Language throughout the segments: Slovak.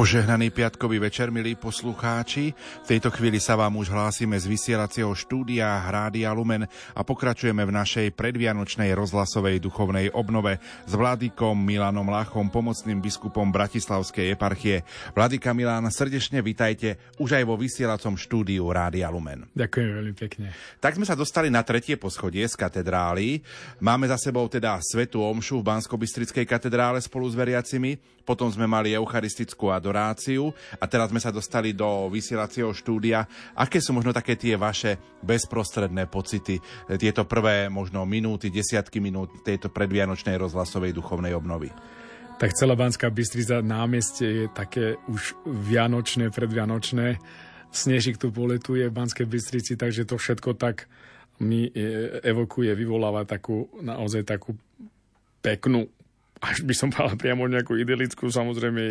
Požehnaný piatkový večer, milí poslucháči. V tejto chvíli sa vám už hlásime z vysielacieho štúdia Hrádia Lumen a pokračujeme v našej predvianočnej rozhlasovej duchovnej obnove s vládikom Milanom Lachom, pomocným biskupom Bratislavskej eparchie. Vládika Milán, srdečne vitajte už aj vo vysielacom štúdiu Rádia Lumen. Ďakujem veľmi pekne. Tak sme sa dostali na tretie poschodie z katedrály. Máme za sebou teda Svetu Omšu v bansko katedrále spolu s veriacimi, potom sme mali eucharistickú adoráciu a teraz sme sa dostali do vysielacieho štúdia. Aké sú možno také tie vaše bezprostredné pocity, tieto prvé možno minúty, desiatky minút tejto predvianočnej rozhlasovej duchovnej obnovy? Tak celá Banská Bystrica námestie je také už vianočné, predvianočné. Snežik tu poletuje v Banskej Bystrici, takže to všetko tak mi e, evokuje, vyvoláva takú, naozaj takú peknú až by som povedal priamo nejakú idylickú, samozrejme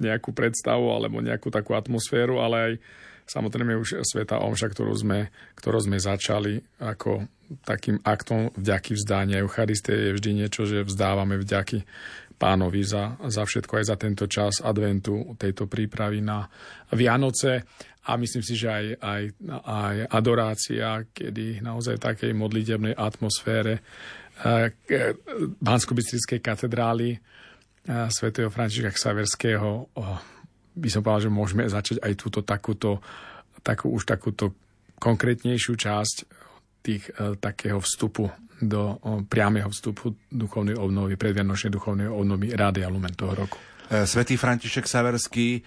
nejakú predstavu alebo nejakú takú atmosféru, ale aj samozrejme už Sveta Omša, ktorú sme, ktorú sme začali ako takým aktom vďaky vzdania. Eucharistie je vždy niečo, že vzdávame vďaky pánovi za, za všetko, aj za tento čas adventu, tejto prípravy na Vianoce a myslím si, že aj, aj, aj adorácia, kedy naozaj takej modlitebnej atmosfére bansko katedrály svätého Františka Xaverského by som povedal, že môžeme začať aj túto takúto, takú, už takúto konkrétnejšiu časť tých, e, takého vstupu do priameho vstupu duchovnej obnovy, predvianočnej duchovnej obnovy Rádia Lumen toho roku. Svetý František Saverský,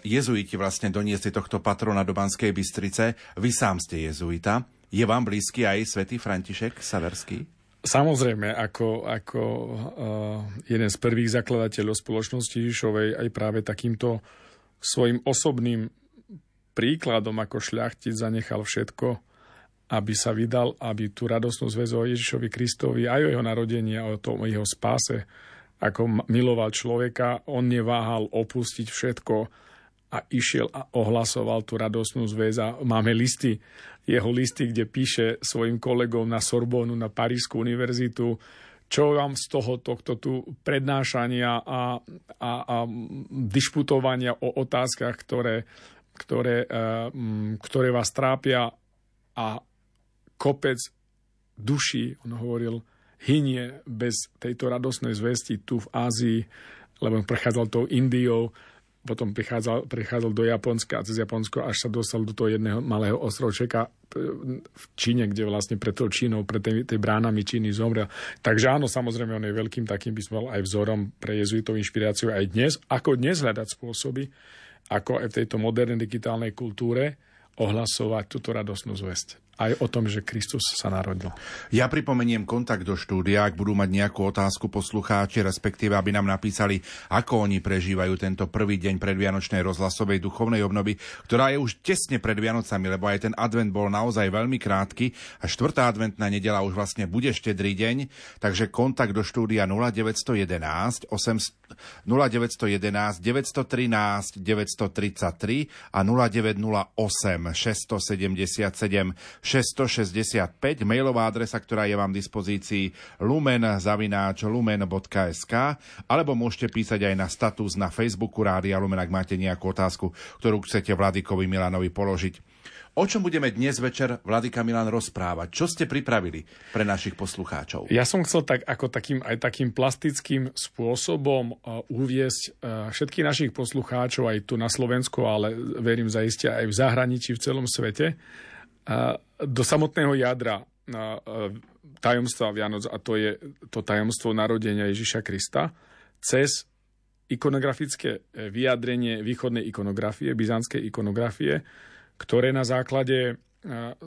jezuiti vlastne doniesli tohto patrona do Banskej Bystrice. Vy sám ste jezuita. Je vám blízky aj Svetý František Saverský? Samozrejme, ako, ako uh, jeden z prvých zakladateľov spoločnosti Ježišovej aj práve takýmto svojim osobným príkladom ako šľachtic zanechal všetko, aby sa vydal, aby tú radosnú zväzu o Ježišovi Kristovi aj o jeho narodení a o tom jeho spáse, ako miloval človeka, on neváhal opustiť všetko a išiel a ohlasoval tú radosnú zväz a máme listy, jeho listy, kde píše svojim kolegom na Sorbonu, na Parísku univerzitu, čo vám z toho tohto tu prednášania a, a, a dišputovania o otázkach, ktoré, ktoré, uh, ktoré vás trápia a kopec duší, on hovoril, hynie bez tejto radosnej zvesti tu v Ázii, lebo prechádzal tou Indiou, potom prichádzal, prichádzal do Japonska a cez Japonsko až sa dostal do toho jedného malého ostrovčeka v Číne, kde vlastne pred tou Čínou, pred tej, tej bránami Číny zomrel. Takže áno, samozrejme, on je veľkým takým, by som aj vzorom pre jezuitov inšpiráciu aj dnes. Ako dnes hľadať spôsoby, ako aj v tejto modernej digitálnej kultúre ohlasovať túto radosnú zväzť aj o tom, že Kristus sa narodil. Ja pripomeniem kontakt do štúdia, ak budú mať nejakú otázku poslucháči, respektíve aby nám napísali, ako oni prežívajú tento prvý deň predvianočnej rozhlasovej duchovnej obnovy, ktorá je už tesne pred Vianocami, lebo aj ten advent bol naozaj veľmi krátky a štvrtá adventná nedela už vlastne bude štedrý deň, takže kontakt do štúdia 0911 8, 0911 913 933 a 0908 677 665, mailová adresa, ktorá je vám v dispozícii lumen.lumen.sk alebo môžete písať aj na status na Facebooku Rádia Lumen, ak máte nejakú otázku, ktorú chcete Vladikovi Milanovi položiť. O čom budeme dnes večer, Vladika Milan, rozprávať? Čo ste pripravili pre našich poslucháčov? Ja som chcel tak ako takým, aj takým plastickým spôsobom uh, uviesť uh, všetkých našich poslucháčov aj tu na Slovensku, ale verím zaiste aj v zahraničí, v celom svete, do samotného jadra tajomstva Vianoc, a to je to tajomstvo narodenia Ježiša Krista, cez ikonografické e, vyjadrenie východnej ikonografie, byzantskej ikonografie, ktoré na základe e,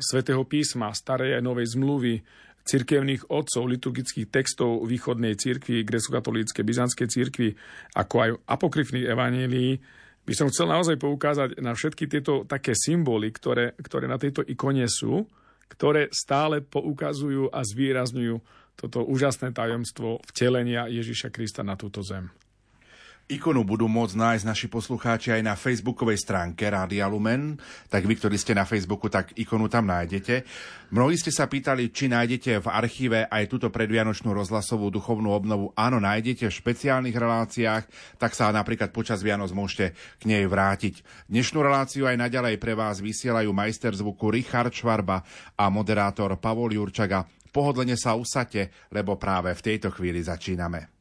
svätého písma, starej a novej zmluvy, cirkevných otcov, liturgických textov východnej cirkvi, grecko-katolíckej, byzantskej cirkvi, ako aj apokryfných evanílií, by som chcel naozaj poukázať na všetky tieto také symboly, ktoré, ktoré na tejto ikone sú, ktoré stále poukazujú a zvýrazňujú toto úžasné tajomstvo vtelenia Ježiša Krista na túto zem. Ikonu budú môcť nájsť naši poslucháči aj na facebookovej stránke Rádia Lumen, tak vy, ktorí ste na Facebooku, tak ikonu tam nájdete. Mnohí ste sa pýtali, či nájdete v archíve aj túto predvianočnú rozhlasovú duchovnú obnovu. Áno, nájdete v špeciálnych reláciách, tak sa napríklad počas Vianoc môžete k nej vrátiť. Dnešnú reláciu aj naďalej pre vás vysielajú majster zvuku Richard Švarba a moderátor Pavol Jurčaga. Pohodlne sa usate, lebo práve v tejto chvíli začíname.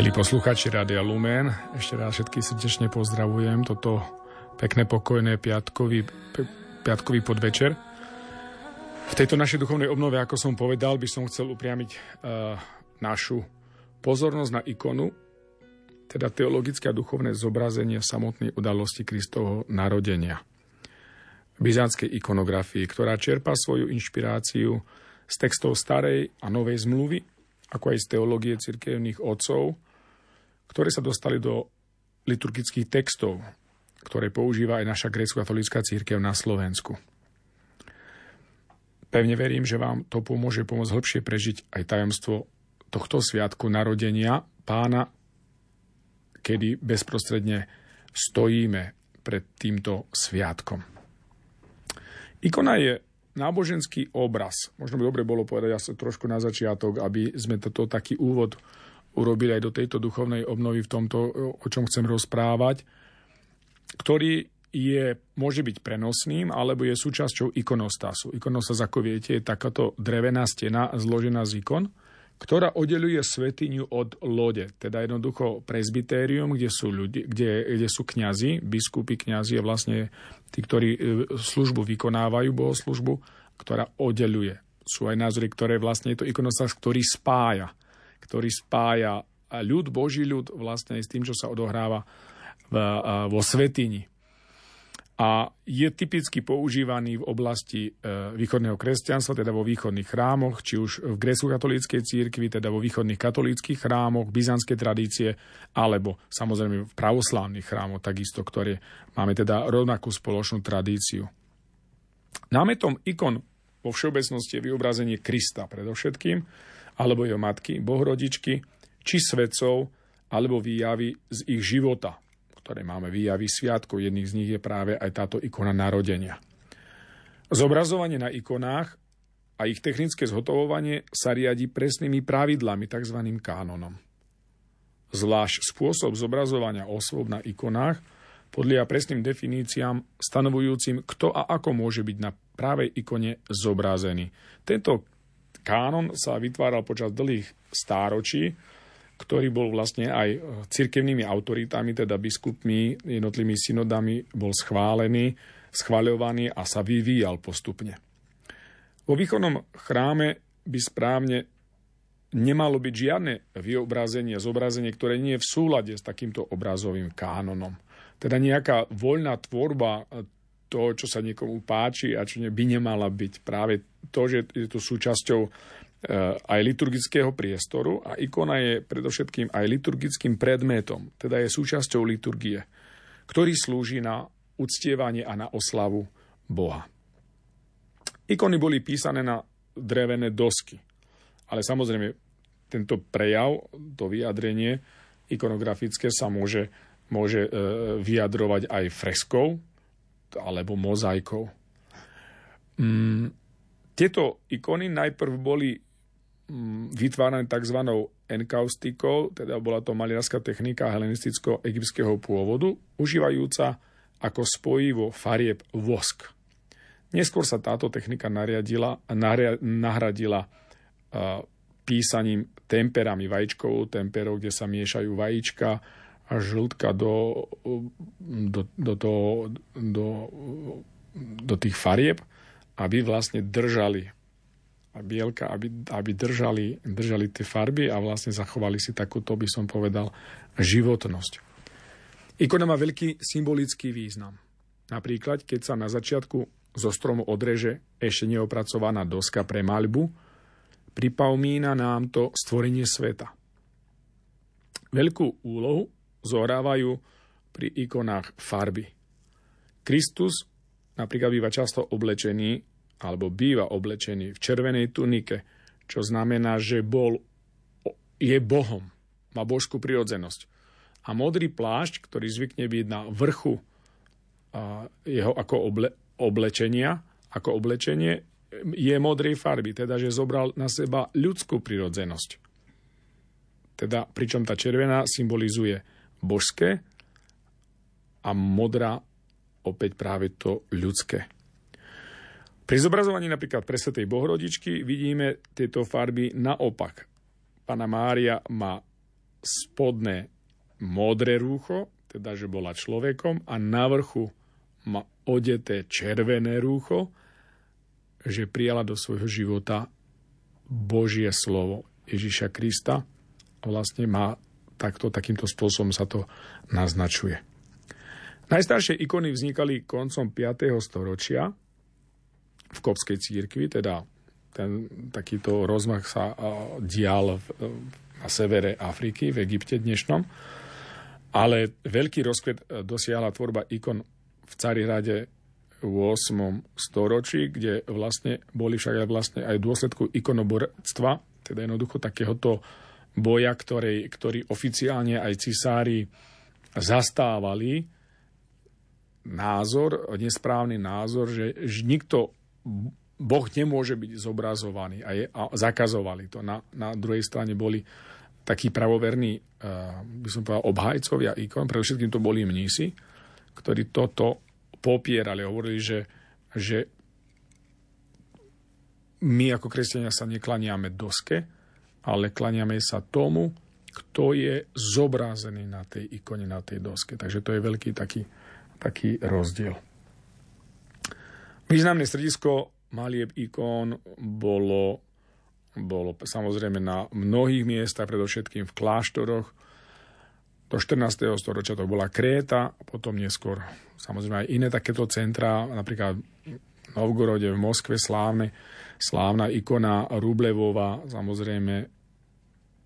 Milí posluchači Radia Lumen, ešte raz všetky srdečne pozdravujem toto pekné pokojné piatkový, piatkový podvečer. V tejto našej duchovnej obnove, ako som povedal, by som chcel upriamiť uh, našu pozornosť na ikonu, teda teologické a duchovné zobrazenie samotnej udalosti Kristovho narodenia. Byzantskej ikonografii, ktorá čerpa svoju inšpiráciu z textov starej a novej zmluvy, ako aj z teológie cirkevných otcov, ktoré sa dostali do liturgických textov, ktoré používa aj naša grécko-katolická církev na Slovensku. Pevne verím, že vám to pomôže pomôcť hĺbšie prežiť aj tajomstvo tohto sviatku narodenia pána, kedy bezprostredne stojíme pred týmto sviatkom. Ikona je náboženský obraz. Možno by dobre bolo povedať asi trošku na začiatok, aby sme toto taký úvod urobili aj do tejto duchovnej obnovy v tomto, o čom chcem rozprávať, ktorý je, môže byť prenosným, alebo je súčasťou ikonostasu. Ikonostas, ako viete, je takáto drevená stena zložená z ikon, ktorá oddeluje svetiňu od lode, teda jednoducho presbytérium, kde sú, ľudí, kde, kde sú kňazi, biskupy, kňazi a vlastne tí, ktorí e, službu vykonávajú, bohoslužbu, ktorá oddeluje. Sú aj názory, ktoré vlastne je to ikonostas, ktorý spája, ktorý spája ľud, Boží ľud vlastne s tým, čo sa odohráva vo svetini a je typicky používaný v oblasti e, východného kresťanstva, teda vo východných chrámoch, či už v grécko-katolíckej církvi, teda vo východných katolíckých chrámoch, byzantskej tradície, alebo samozrejme v pravoslávnych chrámoch, takisto, ktoré máme teda rovnakú spoločnú tradíciu. Námetom ikon vo všeobecnosti je vyobrazenie Krista predovšetkým, alebo jeho matky, bohrodičky, či svetcov, alebo výjavy z ich života, ktoré máme výjavy sviatkov. Jedných z nich je práve aj táto ikona narodenia. Zobrazovanie na ikonách a ich technické zhotovovanie sa riadi presnými pravidlami, tzv. kánonom. Zvlášť spôsob zobrazovania osôb na ikonách podľa presným definíciám stanovujúcim, kto a ako môže byť na právej ikone zobrazený. Tento kánon sa vytváral počas dlhých stáročí, ktorý bol vlastne aj e, cirkevnými autoritami, teda biskupmi, jednotlivými synodami, bol schválený, schváľovaný a sa vyvíjal postupne. Vo východnom chráme by správne nemalo byť žiadne vyobrazenie, zobrazenie, ktoré nie je v súlade s takýmto obrazovým kánonom. Teda nejaká voľná tvorba e, toho, čo sa niekomu páči a čo by nemala byť. Práve to, že je to súčasťou Eh, aj liturgického priestoru a ikona je predovšetkým aj liturgickým predmetom, teda je súčasťou liturgie, ktorý slúži na uctievanie a na oslavu Boha. Ikony boli písané na drevené dosky, ale samozrejme tento prejav, to vyjadrenie ikonografické sa môže, môže eh, vyjadrovať aj freskou alebo mozaikou. Mm, tieto ikony najprv boli Mm, vytvárané tzv. enkaustikou, teda bola to maliarská technika helenisticko-egyptského pôvodu, užívajúca ako spojivo farieb vosk. Neskôr sa táto technika nariadila, nahradila písaním temperami, vajíčkovou temperou, kde sa miešajú vajíčka a žltka do, do, do, do, do, do tých farieb, aby vlastne držali a bielka, aby, aby držali, držali tie farby a vlastne zachovali si takúto, by som povedal, životnosť. Ikona má veľký symbolický význam. Napríklad, keď sa na začiatku zo stromu odreže ešte neopracovaná doska pre maľbu, pripomína nám to stvorenie sveta. Veľkú úlohu zohrávajú pri ikonách farby. Kristus napríklad býva často oblečený alebo býva oblečený v červenej tunike, čo znamená, že bol, je Bohom, má božskú prirodzenosť. A modrý plášť, ktorý zvykne byť na vrchu jeho ako oble, oblečenia, ako oblečenie, je modrej farby, teda že zobral na seba ľudskú prirodzenosť. Teda, pričom tá červená symbolizuje božské a modrá opäť práve to ľudské. Pri zobrazovaní napríklad presvetej Bohrodičky vidíme tieto farby naopak. Pana Mária má spodné modré rúcho, teda že bola človekom, a na vrchu má odeté červené rúcho, že prijala do svojho života Božie slovo Ježiša Krista vlastne má takto, takýmto spôsobom sa to naznačuje. Najstaršie ikony vznikali koncom 5. storočia v kopskej církvi, teda ten takýto rozmach sa dial v, na severe Afriky, v Egypte dnešnom. Ale veľký rozkvet e, dosiahla tvorba ikon v Carihrade v 8. storočí, kde vlastne boli však aj vlastne aj dôsledku ikonoborstva, teda jednoducho takéhoto boja, ktorý, ktorý oficiálne aj cisári zastávali, názor, nesprávny názor, že nikto Boh nemôže byť zobrazovaný a, je, a zakazovali to. Na, na druhej strane boli takí pravoverní, uh, by som povedal, obhajcovia ikon, všetkým to boli mnísi, ktorí toto popierali, hovorili, že, že my ako kresťania sa neklaniame doske, ale klaniame sa tomu, kto je zobrazený na tej ikone, na tej doske. Takže to je veľký taký, taký rozdiel. Významné stredisko malieb ikón bolo, bolo samozrejme na mnohých miestach, predovšetkým v kláštoroch. Do 14. storočia to bola Kréta, potom neskôr samozrejme aj iné takéto centrá, napríklad v Novgorode, v Moskve slávne, slávna ikona Rublevova, samozrejme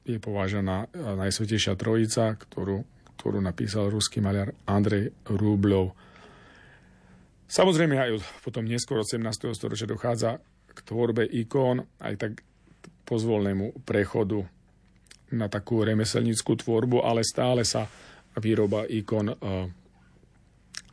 je považená Najsvetejšia Trojica, ktorú, ktorú napísal ruský maliar Andrej Rublov. Samozrejme aj potom neskôr od 17. storočia dochádza k tvorbe ikón, aj tak pozvolnému prechodu na takú remeselnickú tvorbu, ale stále sa výroba ikon e,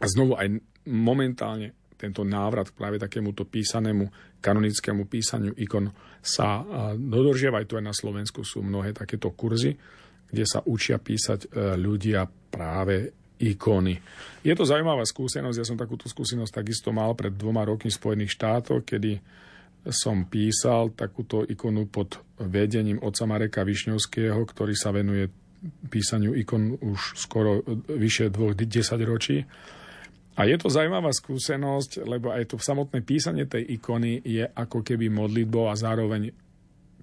a znovu aj momentálne tento návrat k práve takémuto písanému kanonickému písaniu ikon sa e, dodržiava. Aj tu aj na Slovensku sú mnohé takéto kurzy, kde sa učia písať e, ľudia práve ikony. Je to zaujímavá skúsenosť, ja som takúto skúsenosť takisto mal pred dvoma rokmi v Spojených štátoch, kedy som písal takúto ikonu pod vedením otca Mareka Višňovského, ktorý sa venuje písaniu ikon už skoro vyše dvoch desať ročí. A je to zaujímavá skúsenosť, lebo aj to samotné písanie tej ikony je ako keby modlitbou a zároveň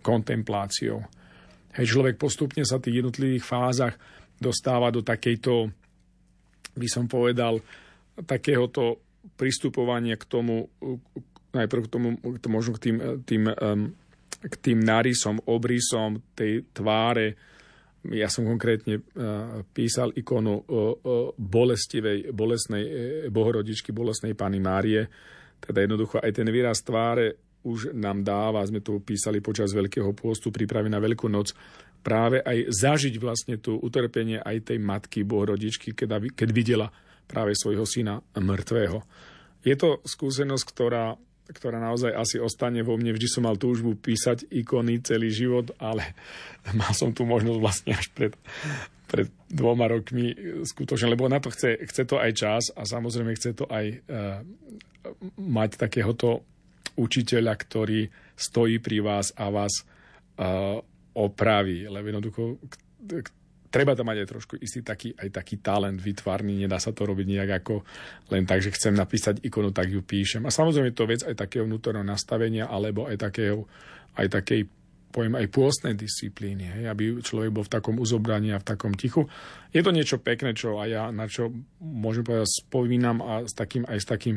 kontempláciou. Hej, človek postupne sa v tých jednotlivých fázach dostáva do takejto by som povedal, takéhoto pristupovania k tomu, najprv k tomu, možno k tým, tým, k tým nárysom, obrysom tej tváre. Ja som konkrétne písal ikonu bolestivej, bolesnej bohorodičky, bolesnej Pany Márie. Teda jednoducho aj ten výraz tváre už nám dáva, sme to písali počas Veľkého pôstu, prípravy na Veľkú noc, práve aj zažiť vlastne tú utrpenie aj tej matky Bohrodičky, keď, keď videla práve svojho syna mŕtvého. Je to skúsenosť, ktorá, ktorá naozaj asi ostane vo mne. Vždy som mal túžbu písať ikony celý život, ale mal som tu možnosť vlastne až pred, pred dvoma rokmi skutočne, lebo na to chce, chce to aj čas a samozrejme chce to aj uh, mať takéhoto učiteľa, ktorý stojí pri vás a vás uh, opraví, lebo jednoducho treba tam mať aj trošku istý taký, aj taký talent vytvarný, nedá sa to robiť nejak ako len tak, že chcem napísať ikonu, tak ju píšem. A samozrejme to vec aj takého vnútorného nastavenia, alebo aj takého, aj takej poviem aj pôstnej disciplíny, hej, aby človek bol v takom uzobraní a v takom tichu. Je to niečo pekné, čo aj ja, na čo môžem povedať, spomínam a s takým, aj s takým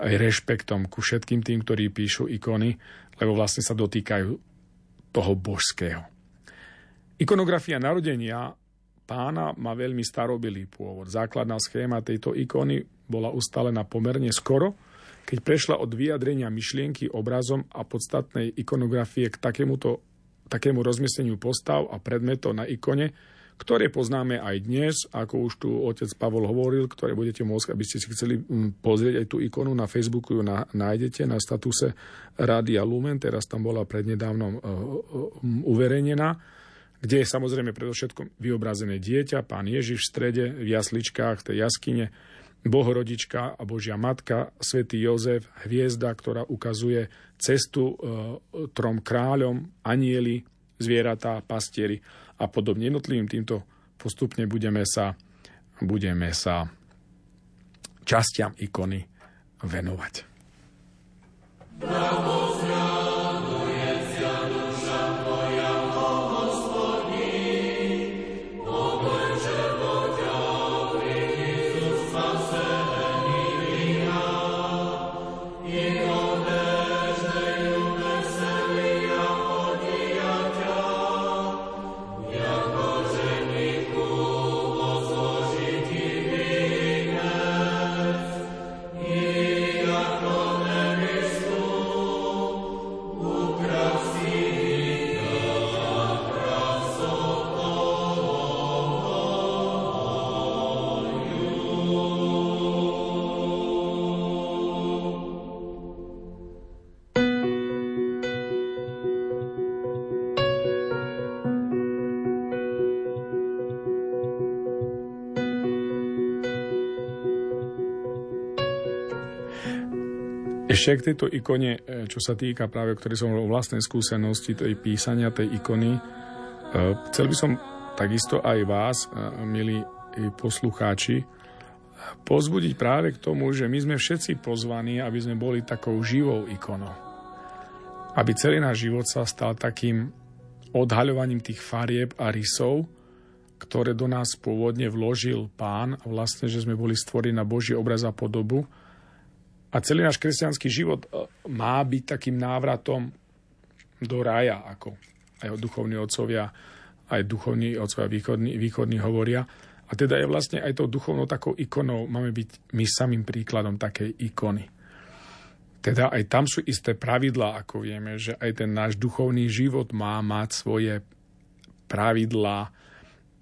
aj rešpektom ku všetkým tým, ktorí píšu ikony, lebo vlastne sa dotýkajú toho božského. Ikonografia narodenia pána má veľmi starobilý pôvod. Základná schéma tejto ikony bola ustalená pomerne skoro, keď prešla od vyjadrenia myšlienky obrazom a podstatnej ikonografie k takémuto, takému rozmiestneniu postav a predmetov na ikone, ktoré poznáme aj dnes, ako už tu otec Pavol hovoril, ktoré budete môcť, aby ste si chceli mm, pozrieť aj tú ikonu na Facebooku, ju nájdete na statuse Rádia Lumen, teraz tam bola prednedávnom uh, uh, uverejnená, kde je samozrejme predovšetkom vyobrazené dieťa, pán Ježiš v strede, v jasličkách, v tej jaskyne, Bohorodička a Božia Matka, svätý Jozef, hviezda, ktorá ukazuje cestu uh, trom kráľom, anieli, zvieratá, pastieri a podobne. Jednotlivým týmto postupne budeme sa, budeme sa častiam ikony venovať. Blahozdrav. Ešte k tejto ikone, e, čo sa týka práve, ktoré som o vlastnej skúsenosti, tej písania tej ikony, e, chcel by som takisto aj vás, e, milí poslucháči, pozbudiť práve k tomu, že my sme všetci pozvaní, aby sme boli takou živou ikonou. Aby celý náš život sa stal takým odhaľovaním tých farieb a rysov, ktoré do nás pôvodne vložil pán vlastne, že sme boli stvorení na Boží obraz a podobu, a celý náš kresťanský život e, má byť takým návratom do raja, ako aj duchovní otcovia, aj duchovní otcovia východní, východní hovoria. A teda je vlastne aj tou duchovnou takou ikonou, máme byť my samým príkladom takej ikony. Teda aj tam sú isté pravidlá, ako vieme, že aj ten náš duchovný život má mať svoje pravidlá,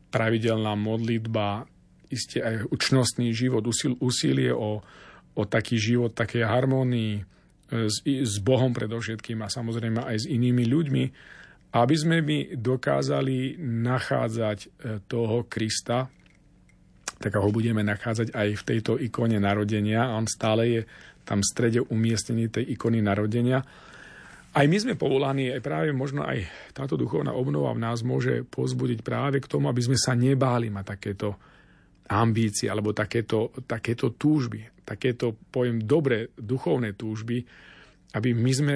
pravidelná modlitba, isté aj učnostný život, úsilie o o taký život, také harmónii e, s, s Bohom predovšetkým a samozrejme aj s inými ľuďmi, aby sme my dokázali nachádzať e, toho Krista, tak ho budeme nachádzať aj v tejto ikone narodenia. On stále je tam v strede umiestnený tej ikony narodenia. Aj my sme povolaní, aj práve možno aj táto duchovná obnova v nás môže pozbudiť práve k tomu, aby sme sa nebáli mať takéto ambície alebo takéto, takéto túžby takéto, pojem dobre duchovné túžby, aby my sme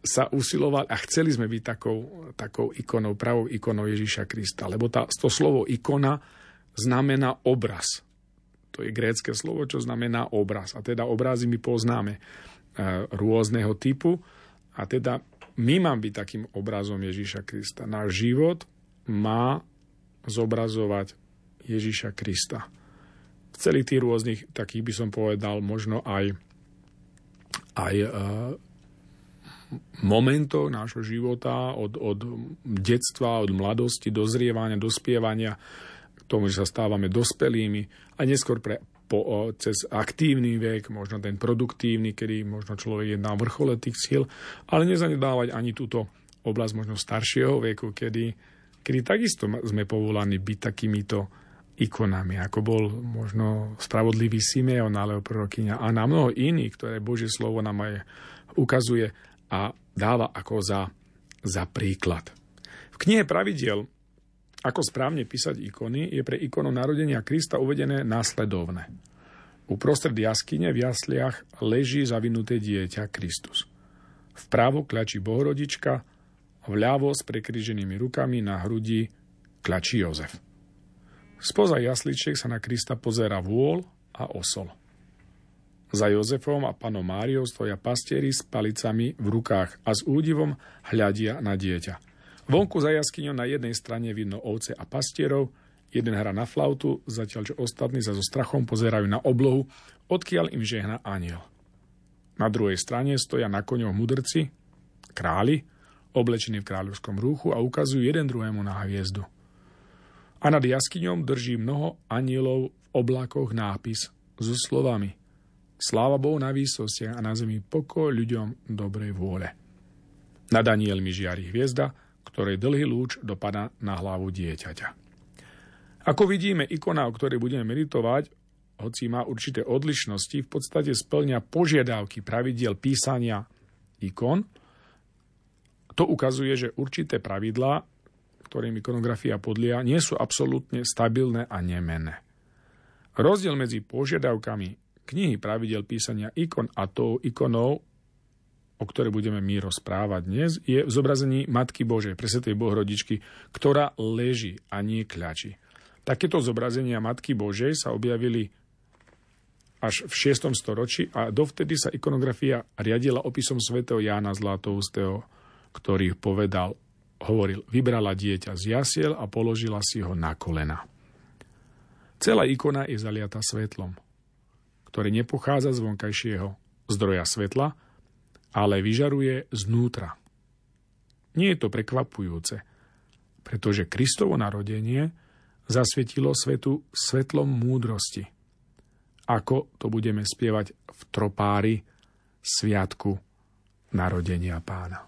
sa usilovali a chceli sme byť takou, takou ikonou, pravou ikonou Ježíša Krista. Lebo tá, to slovo ikona znamená obraz. To je grécke slovo, čo znamená obraz. A teda obrazy my poznáme e, rôzneho typu. A teda my mám byť takým obrazom Ježíša Krista. Náš život má zobrazovať Ježíša Krista celých tých rôznych, takých by som povedal, možno aj, aj uh, momentov nášho života, od, od detstva, od mladosti, dozrievania, dospievania, k tomu, že sa stávame dospelými a neskôr pre, po, cez aktívny vek, možno ten produktívny, kedy možno človek je na vrchole tých síl, ale nezanedávať ani túto oblasť možno staršieho veku, kedy, kedy takisto sme povolaní byť takýmito ikonami, ako bol možno spravodlivý Simeon alebo prorokyňa a na mnoho iných, ktoré Božie slovo nám aj ukazuje a dáva ako za, za príklad. V knihe pravidiel ako správne písať ikony, je pre ikonu narodenia Krista uvedené následovné. Uprostred jaskyne v jasliach leží zavinuté dieťa Kristus. Vpravo klačí Bohorodička, vľavo s prekryženými rukami na hrudi klačí Jozef. Spoza jasličiek sa na Krista pozera vôľ a osol. Za Jozefom a panom Máriou stoja pastieri s palicami v rukách a s údivom hľadia na dieťa. Vonku za jaskyňou na jednej strane vidno ovce a pastierov, jeden hra na flautu, zatiaľ čo ostatní sa so strachom pozerajú na oblohu, odkiaľ im žehna aniel. Na druhej strane stoja na koňoch mudrci, králi, oblečení v kráľovskom rúchu a ukazujú jeden druhému na hviezdu. A nad jaskyňom drží mnoho anielov v oblakoch nápis so slovami Sláva Bohu na výsostiach a na zemi pokoj ľuďom dobrej vôle. Nad anielmi žiari hviezda, ktorej dlhý lúč dopada na hlavu dieťaťa. Ako vidíme, ikona, o ktorej budeme meditovať, hoci má určité odlišnosti, v podstate splňa požiadavky pravidiel písania ikon. To ukazuje, že určité pravidlá ktorým ikonografia podlia, nie sú absolútne stabilné a nemenné. Rozdiel medzi požiadavkami knihy pravidel písania ikon a tou ikonou, o ktorej budeme my rozprávať dnes, je v zobrazení Matky Božej, presvetej Bohrodičky, ktorá leží a nie kľačí. Takéto zobrazenia Matky Božej sa objavili až v 6. storočí a dovtedy sa ikonografia riadila opisom svätého Jána Zlatoustého, ktorý povedal hovoril, vybrala dieťa z jasiel a položila si ho na kolena. Celá ikona je zaliata svetlom, ktoré nepochádza z vonkajšieho zdroja svetla, ale vyžaruje znútra. Nie je to prekvapujúce, pretože Kristovo narodenie zasvietilo svetu svetlom múdrosti. Ako to budeme spievať v tropári sviatku narodenia pána.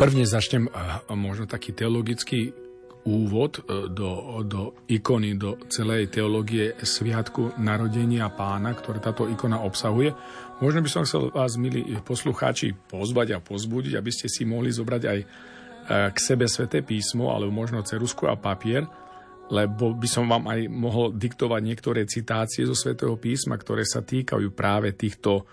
Prvne začnem možno taký teologický úvod e, do, do ikony, do celej teológie Sviatku narodenia pána, ktoré táto ikona obsahuje. Možno by som chcel vás, milí poslucháči, pozvať a pozbudiť, aby ste si mohli zobrať aj e, k sebe sveté písmo, alebo možno cerusku a papier, lebo by som vám aj mohol diktovať niektoré citácie zo svetého písma, ktoré sa týkajú práve týchto,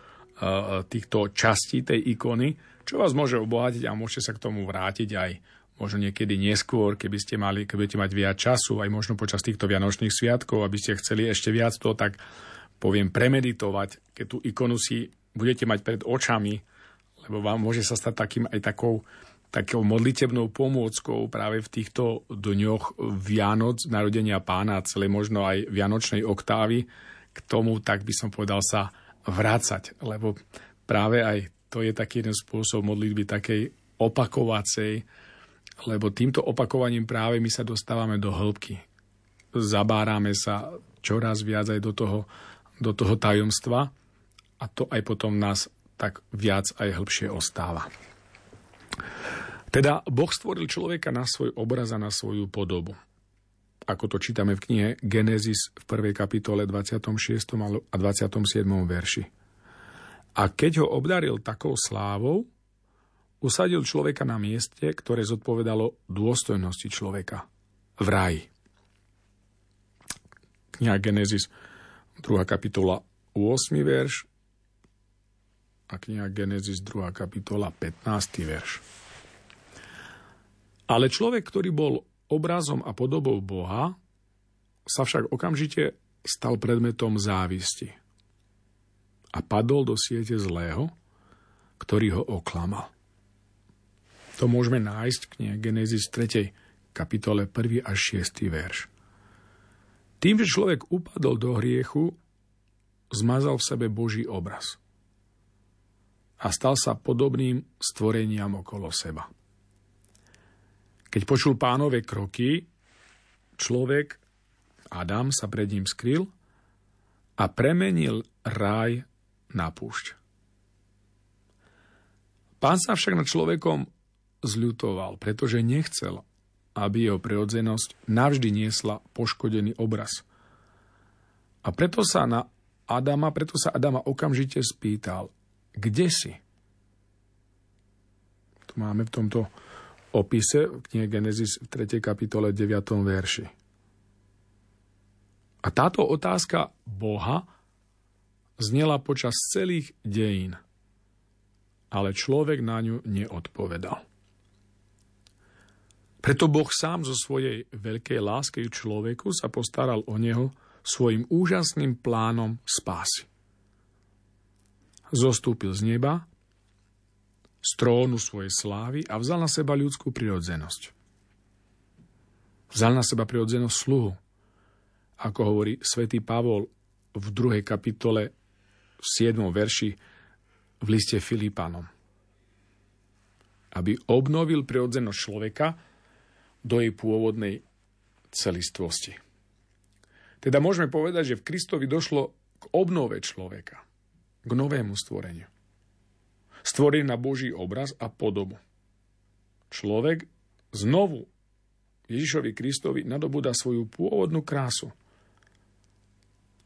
týchto častí tej ikony, čo vás môže obohatiť a môžete sa k tomu vrátiť aj možno niekedy neskôr, keby ste mali, keby budete mať viac času, aj možno počas týchto vianočných sviatkov, aby ste chceli ešte viac to, tak poviem premeditovať, keď tú ikonu si budete mať pred očami, lebo vám môže sa stať takým aj takou, takou modlitebnou pomôckou práve v týchto dňoch Vianoc, narodenia pána, celé možno aj Vianočnej oktávy, k tomu, tak by som povedal, sa vrácať, lebo práve aj to je taký jeden spôsob modlitby takej opakovacej, lebo týmto opakovaním práve my sa dostávame do hĺbky. Zabárame sa čoraz viac aj do toho, do toho tajomstva a to aj potom nás tak viac aj hĺbšie ostáva. Teda Boh stvoril človeka na svoj obraz a na svoju podobu. Ako to čítame v knihe Genesis v 1. kapitole 26. a 27. verši. A keď ho obdaril takou slávou, usadil človeka na mieste, ktoré zodpovedalo dôstojnosti človeka. V ráji. Kniha Genesis, 2. kapitola, 8. verš a kniha Genesis, 2. kapitola, 15. verš. Ale človek, ktorý bol obrazom a podobou Boha, sa však okamžite stal predmetom závisti a padol do siete zlého, ktorý ho oklamal. To môžeme nájsť v knihe Genesis 3. kapitole 1. až 6. verš. Tým, že človek upadol do hriechu, zmazal v sebe Boží obraz a stal sa podobným stvoreniam okolo seba. Keď počul pánové kroky, človek, Adam, sa pred ním skryl a premenil ráj na púšť. Pán sa však nad človekom zľutoval, pretože nechcel, aby jeho prirodzenosť navždy niesla poškodený obraz. A preto sa na Adama, preto sa Adama okamžite spýtal, kde si? Tu máme v tomto opise v knihe Genesis v 3. kapitole 9. verši. A táto otázka Boha znela počas celých dejín, ale človek na ňu neodpovedal. Preto Boh sám zo svojej veľkej láske človeku sa postaral o neho svojim úžasným plánom spásy. Zostúpil z neba, z trónu svojej slávy a vzal na seba ľudskú prirodzenosť. Vzal na seba prirodzenosť sluhu, ako hovorí svätý Pavol v druhej kapitole v 7. verši v liste Filipánom. Aby obnovil prirodzenosť človeka, do jej pôvodnej celistvosti. Teda môžeme povedať, že v Kristovi došlo k obnove človeka, k novému stvoreniu. Stvorený na Boží obraz a podobu. Človek znovu Ježišovi Kristovi nadobúda svoju pôvodnú krásu.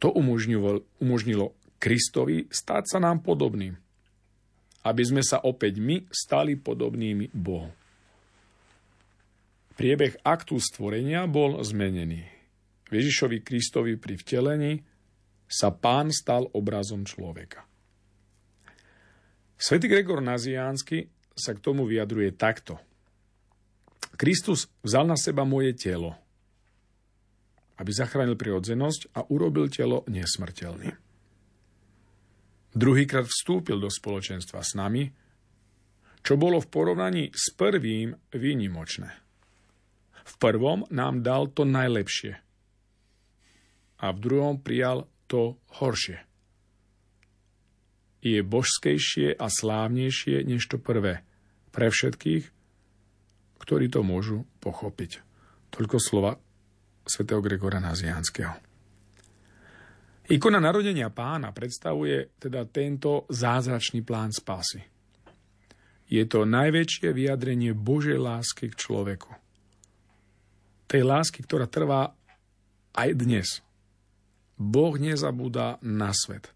To umožnilo, Kristovi stať sa nám podobným, aby sme sa opäť my stali podobnými Bohu. Priebeh aktu stvorenia bol zmenený. Ježišovi Kristovi pri vtelení sa pán stal obrazom človeka. Svetý Gregor Naziánsky sa k tomu vyjadruje takto. Kristus vzal na seba moje telo, aby zachránil prirodzenosť a urobil telo nesmrteľným. Druhýkrát vstúpil do spoločenstva s nami, čo bolo v porovnaní s prvým výnimočné. V prvom nám dal to najlepšie a v druhom prijal to horšie. Je božskejšie a slávnejšie než to prvé pre všetkých, ktorí to môžu pochopiť. Toľko slova svätého Gregora Nazianského. Ikona narodenia pána predstavuje teda tento zázračný plán spásy. Je to najväčšie vyjadrenie Božej lásky k človeku. Tej lásky, ktorá trvá aj dnes. Boh nezabúda na svet.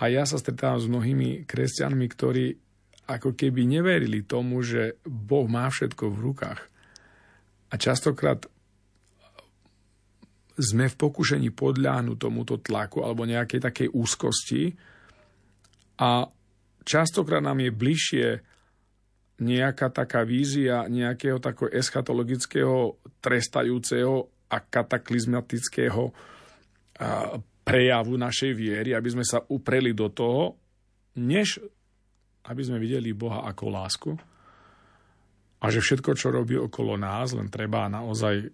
A ja sa stretávam s mnohými kresťanmi, ktorí ako keby neverili tomu, že Boh má všetko v rukách. A častokrát sme v pokušení podľahnuť tomuto tlaku alebo nejakej takej úzkosti. A častokrát nám je bližšie nejaká taká vízia nejakého takého eschatologického, trestajúceho a kataklizmatického prejavu našej viery, aby sme sa upreli do toho, než aby sme videli Boha ako lásku a že všetko, čo robí okolo nás, len treba naozaj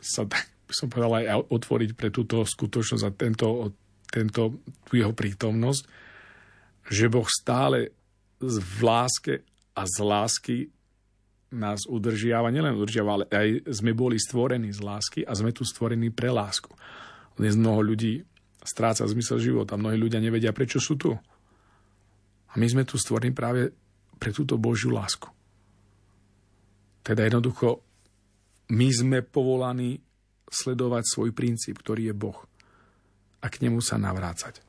sa tak by som povedal aj otvoriť pre túto skutočnosť a tento, tento jeho prítomnosť, že Boh stále v láske a z lásky nás udržiava, nielen udržiava, ale aj sme boli stvorení z lásky a sme tu stvorení pre lásku. Dnes mnoho ľudí stráca zmysel života. Mnohí ľudia nevedia, prečo sú tu. A my sme tu stvorení práve pre túto Božiu lásku. Teda jednoducho, my sme povolaní sledovať svoj princíp, ktorý je Boh a k nemu sa navrácať.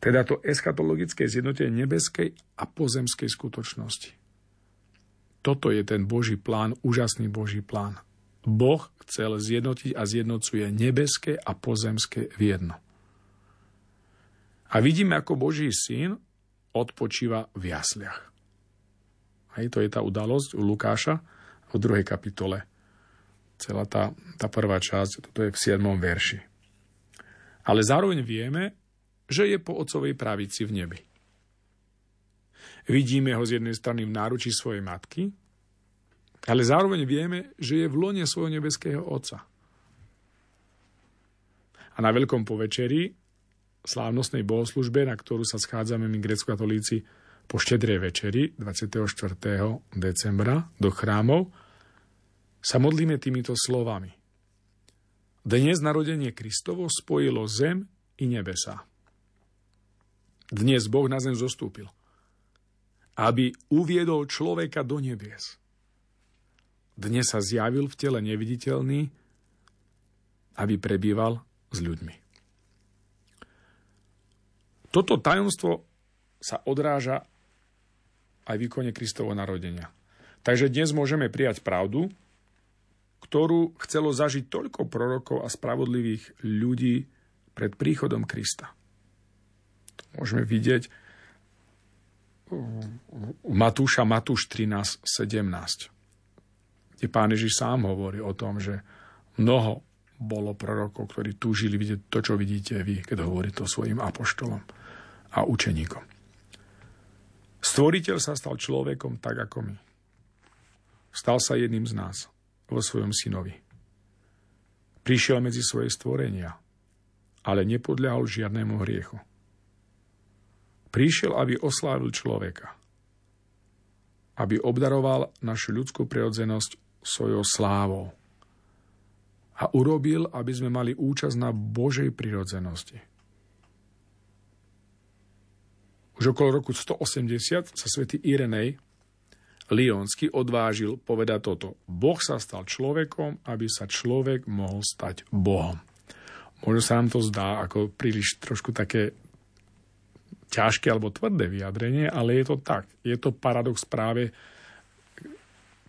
Teda to eschatologické zjednotenie nebeskej a pozemskej skutočnosti. Toto je ten Boží plán, úžasný Boží plán. Boh chcel zjednotiť a zjednocuje nebeské a pozemské v jedno. A vidíme, ako Boží syn odpočíva v jasliach. Hej, to je tá udalosť u Lukáša v druhej kapitole. Celá tá, tá prvá časť, toto je v 7. verši. Ale zároveň vieme, že je po otcovej pravici v nebi. Vidíme ho z jednej strany v náručí svojej matky, ale zároveň vieme, že je v lone svojho nebeského Otca. A na Veľkom povečeri, slávnostnej bohoslužbe, na ktorú sa schádzame my grecko-katolíci po štedrej večeri 24. decembra do chrámov, sa modlíme týmito slovami. Dnes narodenie Kristovo spojilo zem i nebesa. Dnes Boh na zem zostúpil, aby uviedol človeka do nebies dnes sa zjavil v tele neviditeľný, aby prebýval s ľuďmi. Toto tajomstvo sa odráža aj výkone Kristovo narodenia. Takže dnes môžeme prijať pravdu, ktorú chcelo zažiť toľko prorokov a spravodlivých ľudí pred príchodom Krista. Môžeme vidieť Matúša Matúš 13, 17 kde pán Ježiš sám hovorí o tom, že mnoho bolo prorokov, ktorí túžili vidieť to, čo vidíte vy, keď hovorí to svojim apoštolom a učeníkom. Stvoriteľ sa stal človekom tak ako my. Stal sa jedným z nás vo svojom synovi. Prišiel medzi svoje stvorenia, ale nepodľahol žiadnemu hriechu. Prišiel, aby oslávil človeka, aby obdaroval našu ľudskú prirodzenosť svojou slávou. A urobil, aby sme mali účasť na Božej prirodzenosti. Už okolo roku 180 sa svätý Irenej Lionsky odvážil povedať toto. Boh sa stal človekom, aby sa človek mohol stať Bohom. Možno sa nám to zdá ako príliš trošku také ťažké alebo tvrdé vyjadrenie, ale je to tak. Je to paradox práve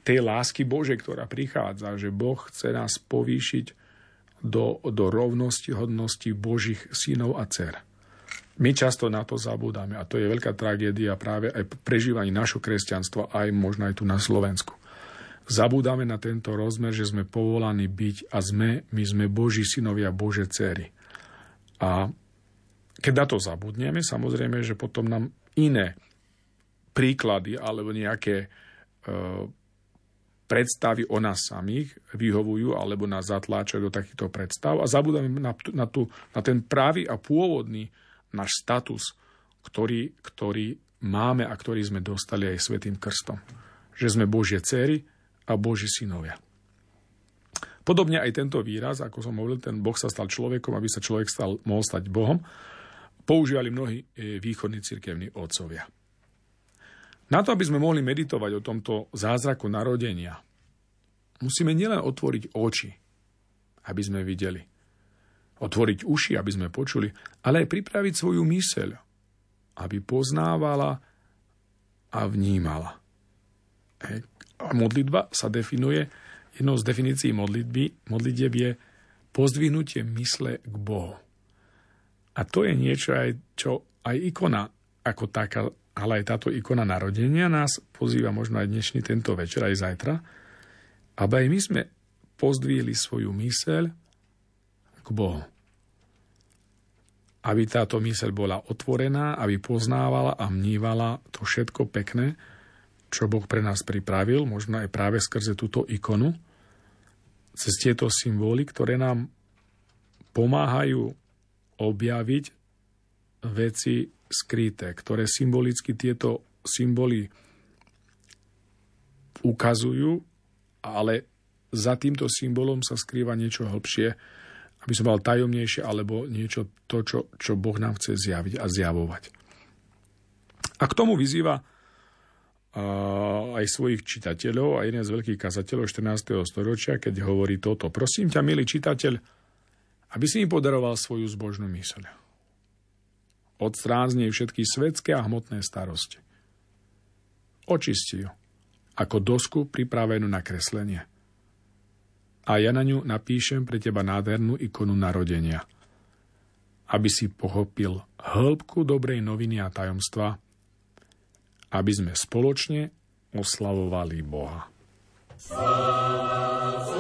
tej lásky Božej, ktorá prichádza, že Boh chce nás povýšiť do, do rovnosti, hodnosti Božích synov a dcer. My často na to zabúdame a to je veľká tragédia práve aj prežívaní našho kresťanstva, aj možno aj tu na Slovensku. Zabúdame na tento rozmer, že sme povolaní byť a sme, my sme Boží synovia, Bože céry. A keď na to zabudneme, samozrejme, že potom nám iné príklady alebo nejaké uh, predstavy o nás samých vyhovujú alebo nás zatláčajú do takýchto predstav a zabudáme na, na, tu, na ten právý a pôvodný náš status, ktorý, ktorý máme a ktorý sme dostali aj Svetým krstom. Že sme Božie céry a Boží synovia. Podobne aj tento výraz, ako som hovoril, ten Boh sa stal človekom, aby sa človek stal, mohol stať Bohom, používali mnohí e, východní cirkevní otcovia. Na to, aby sme mohli meditovať o tomto zázraku narodenia, musíme nielen otvoriť oči, aby sme videli, otvoriť uši, aby sme počuli, ale aj pripraviť svoju myseľ, aby poznávala a vnímala. A modlitba sa definuje, jednou z definícií modlitby, modlitieb je pozdvihnutie mysle k Bohu. A to je niečo, aj, čo aj ikona ako taká, ale aj táto ikona narodenia nás pozýva možno aj dnešný tento večer, aj zajtra, aby aj my sme pozdvihli svoju myseľ k Bohu. Aby táto myseľ bola otvorená, aby poznávala a mnívala to všetko pekné, čo Boh pre nás pripravil, možno aj práve skrze túto ikonu, cez tieto symboly, ktoré nám pomáhajú objaviť veci skryté, ktoré symbolicky tieto symboly ukazujú, ale za týmto symbolom sa skrýva niečo hlbšie, aby som mal tajomnejšie, alebo niečo to, čo, čo Boh nám chce zjaviť a zjavovať. A k tomu vyzýva aj svojich čitateľov a jeden z veľkých kazateľov 14. storočia, keď hovorí toto. Prosím ťa, milý čitateľ, aby si mi podaroval svoju zbožnú myseľ Odstrán z nej všetky svetské a hmotné starosti. Očisti ju, ako dosku pripravenú na kreslenie. A ja na ňu napíšem pre teba nádhernú ikonu narodenia. Aby si pochopil hĺbku dobrej noviny a tajomstva, aby sme spoločne oslavovali Boha. Sláva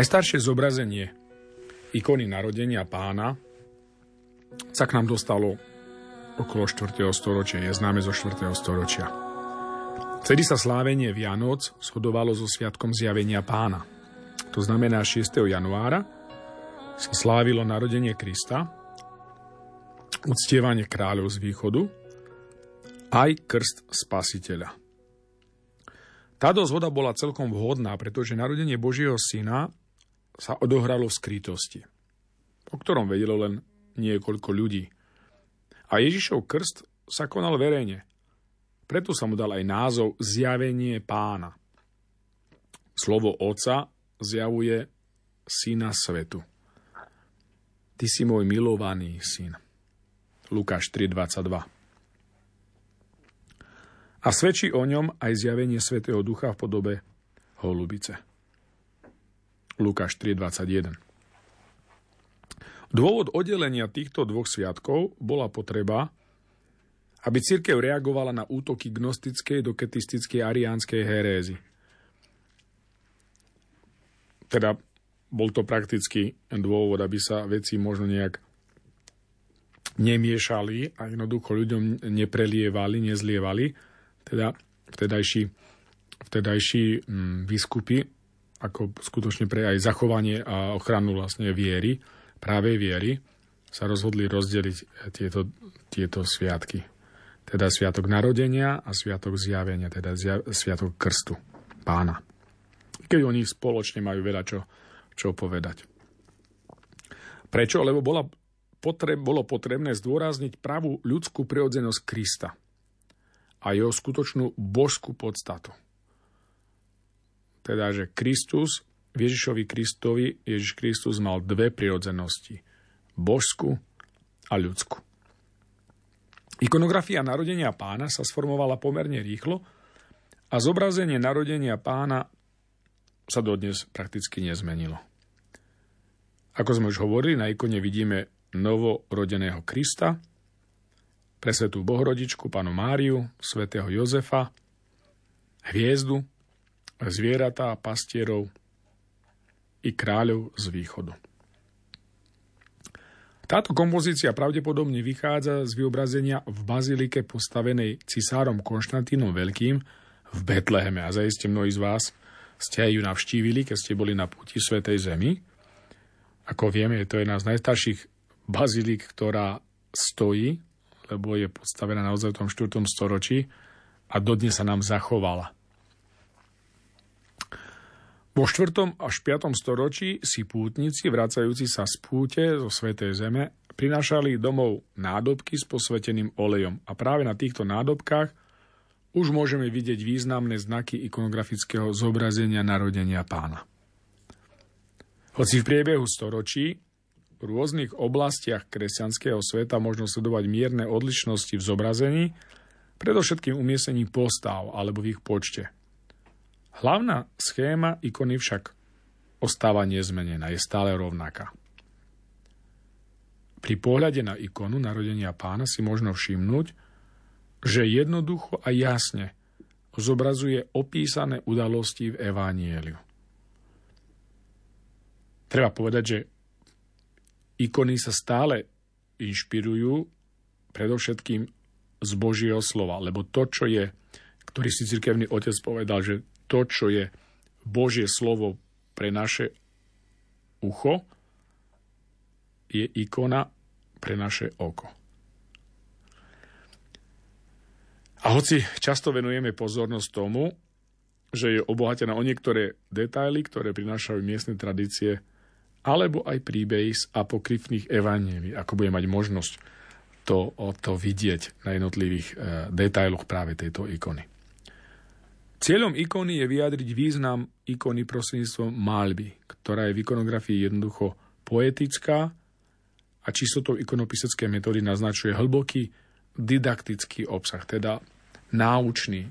Najstaršie zobrazenie ikony narodenia pána sa k nám dostalo okolo 4. storočia, je známe zo 4. storočia. Vtedy sa slávenie Vianoc shodovalo so sviatkom zjavenia pána. To znamená 6. januára sa slávilo narodenie Krista, uctievanie kráľov z východu, aj krst spasiteľa. Táto zhoda bola celkom vhodná, pretože narodenie Božieho syna sa odohralo v skrytosti, o ktorom vedelo len niekoľko ľudí. A Ježišov krst sa konal verejne. Preto sa mu dal aj názov Zjavenie pána. Slovo Otca zjavuje syna svetu. Ty si môj milovaný syn. Lukáš 3.22 A svedčí o ňom aj zjavenie Svetého Ducha v podobe holubice. Lukáš 3.21. Dôvod oddelenia týchto dvoch sviatkov bola potreba, aby církev reagovala na útoky gnostickej, doketistickej, ariánskej herézy. Teda bol to prakticky dôvod, aby sa veci možno nejak nemiešali a jednoducho ľuďom neprelievali, nezlievali, teda vtedajší, vtedajší mm, biskupy, ako skutočne pre aj zachovanie a ochranu vlastne viery, práve viery, sa rozhodli rozdeliť tieto, tieto sviatky. Teda sviatok narodenia a sviatok zjavenia, teda zja, sviatok krstu pána. Keď oni spoločne majú veľa čo, čo povedať. Prečo? Lebo bola potreb, bolo potrebné zdôrazniť pravú ľudskú prirodzenosť Krista a jeho skutočnú božskú podstatu. Teda, že Kristus, Ježišovi Kristovi, Ježiš Kristus mal dve prirodzenosti. Božskú a ľudskú. Ikonografia narodenia pána sa sformovala pomerne rýchlo a zobrazenie narodenia pána sa dodnes prakticky nezmenilo. Ako sme už hovorili, na ikone vidíme novorodeného Krista, presvetú Bohorodičku, panu Máriu, svätého Jozefa, hviezdu, zvieratá, pastierov i kráľov z východu. Táto kompozícia pravdepodobne vychádza z vyobrazenia v bazilike postavenej cisárom Konštantínom Veľkým v Betleheme a zaiste mnohí z vás ste ju navštívili, keď ste boli na púti Svetej Zemi. Ako vieme, je to jedna z najstarších bazilík, ktorá stojí, lebo je postavená naozaj v tom 4. storočí a dodnes sa nám zachovala. Vo 4. až 5. storočí si pútnici, vracajúci sa z púte zo Svetej Zeme, prinášali domov nádobky s posveteným olejom a práve na týchto nádobkách už môžeme vidieť významné znaky ikonografického zobrazenia narodenia pána. Hoci v priebehu storočí v rôznych oblastiach kresťanského sveta možno sledovať mierne odlišnosti v zobrazení, predovšetkým umiestnení postav alebo v ich počte. Hlavná schéma ikony však ostáva nezmenená, je stále rovnaká. Pri pohľade na ikonu narodenia pána si možno všimnúť, že jednoducho a jasne zobrazuje opísané udalosti v Evánieliu. Treba povedať, že ikony sa stále inšpirujú predovšetkým z Božieho slova, lebo to, čo je, ktorý si cirkevný otec povedal, že to, čo je Božie slovo pre naše ucho, je ikona pre naše oko. A hoci často venujeme pozornosť tomu, že je obohatená o niektoré detaily, ktoré prinášajú miestne tradície, alebo aj príbehy z apokryfných evanílií, ako bude mať možnosť to, to vidieť na jednotlivých e, detailoch práve tejto ikony. Cieľom ikony je vyjadriť význam ikony prostredníctvom malby, ktorá je v ikonografii jednoducho poetická a čistotou ikonopiseckej metódy naznačuje hlboký didaktický obsah, teda náučný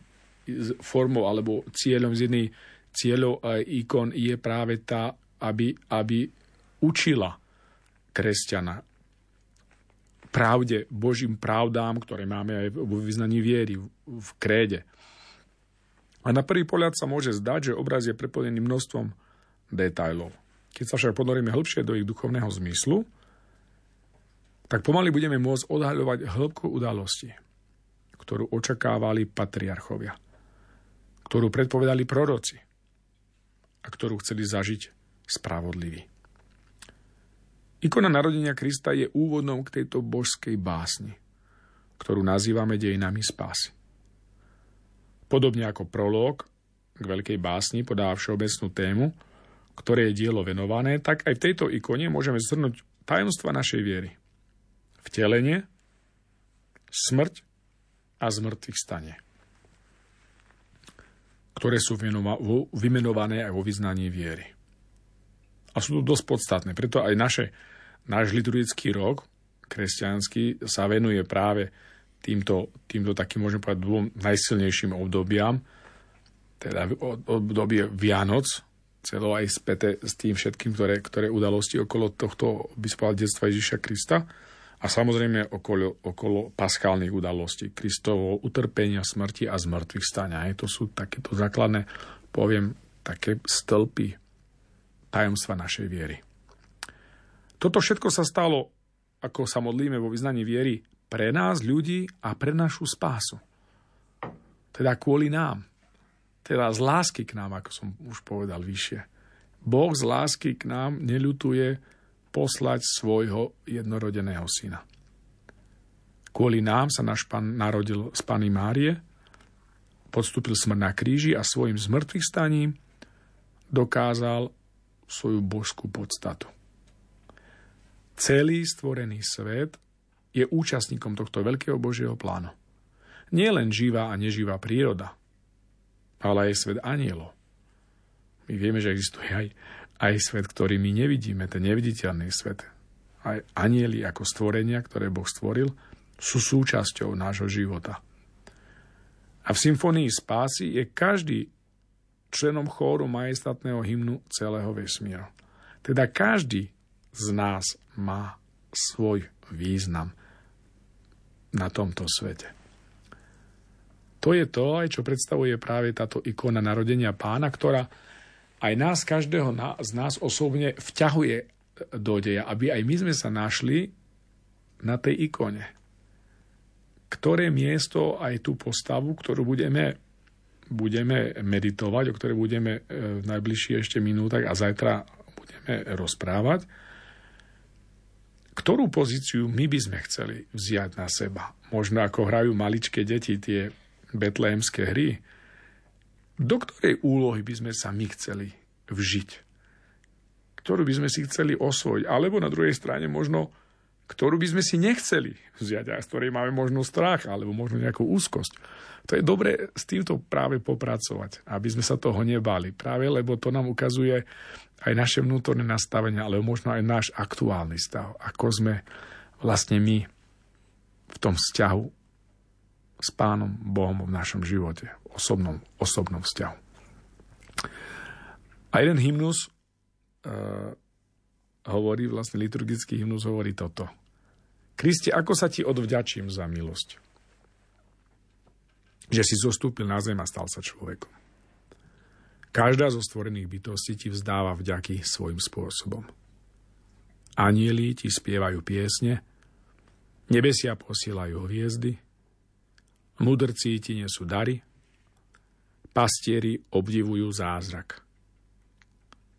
formou alebo cieľom z jednej cieľov ikon je práve tá, aby, aby učila kresťana pravde, Božím pravdám, ktoré máme aj vo vyznaní viery, v kréde. A na prvý pohľad sa môže zdať, že obraz je preplnený množstvom detajlov. Keď sa však ponoríme hĺbšie do ich duchovného zmyslu, tak pomaly budeme môcť odhaľovať hĺbku udalosti, ktorú očakávali patriarchovia, ktorú predpovedali proroci a ktorú chceli zažiť spravodliví. Ikona narodenia Krista je úvodom k tejto božskej básni, ktorú nazývame dejinami spásy. Podobne ako prolog k veľkej básni podá všeobecnú tému, ktoré je dielo venované, tak aj v tejto ikone môžeme zhrnúť tajomstva našej viery. Vtelenie, smrť a zmrtvých stane ktoré sú vymenované aj vo vyznaní viery. A sú tu dosť podstatné. Preto aj naše náš liturgický rok kresťanský sa venuje práve týmto, týmto takým, môžem povedať, dvom najsilnejším obdobiam, teda obdobie Vianoc, celo aj späté s tým všetkým, ktoré, ktoré udalosti okolo tohto, by povedal, detstva Ježiša Krista a samozrejme okolo, okolo paskálnych udalostí, Kristovo utrpenia, smrti a zmrtvých stania. To sú takéto základné, poviem, také stĺpy tajomstva našej viery. Toto všetko sa stalo ako sa modlíme vo vyznaní viery, pre nás ľudí a pre našu spásu. Teda kvôli nám. Teda z lásky k nám, ako som už povedal vyššie. Boh z lásky k nám neľutuje poslať svojho jednorodeného syna. Kvôli nám sa náš pán narodil z Pany Márie, podstúpil smrť na kríži a svojim zmrtvých staním dokázal svoju božskú podstatu. Celý stvorený svet je účastníkom tohto veľkého Božieho plánu. Nie len živá a neživá príroda, ale aj svet anielov. My vieme, že existuje aj, aj svet, ktorý my nevidíme, ten neviditeľný svet. Aj anieli ako stvorenia, ktoré Boh stvoril, sú súčasťou nášho života. A v symfonii spásy je každý členom chóru majestatného hymnu celého vesmíru. Teda každý z nás má svoj význam na tomto svete. To je to, aj čo predstavuje práve táto ikona narodenia pána, ktorá aj nás, každého z nás osobne vťahuje do deja, aby aj my sme sa našli na tej ikone. Ktoré miesto aj tú postavu, ktorú budeme, budeme meditovať, o ktorej budeme e, v najbližších ešte minútach a zajtra budeme rozprávať, ktorú pozíciu my by sme chceli vziať na seba. Možno ako hrajú maličké deti tie betlémske hry. Do ktorej úlohy by sme sa my chceli vžiť? Ktorú by sme si chceli osvojiť? Alebo na druhej strane možno, ktorú by sme si nechceli vziať a z ktorej máme možno strach alebo možno nejakú úzkosť. To je dobre s týmto práve popracovať, aby sme sa toho nebali. Práve lebo to nám ukazuje aj naše vnútorné nastavenie, ale možno aj náš aktuálny stav. Ako sme vlastne my v tom vzťahu s Pánom Bohom v našom živote, osobnom, osobnom vzťahu. A jeden hymnus uh, hovorí, vlastne liturgický hymnus hovorí toto. Kriste, ako sa ti odvďačím za milosť? Že si zostúpil na zem a stal sa človekom. Každá zo stvorených bytostí ti vzdáva vďaky svojim spôsobom. Anieli ti spievajú piesne, nebesia posielajú hviezdy, mudrci ti nesú dary, pastieri obdivujú zázrak.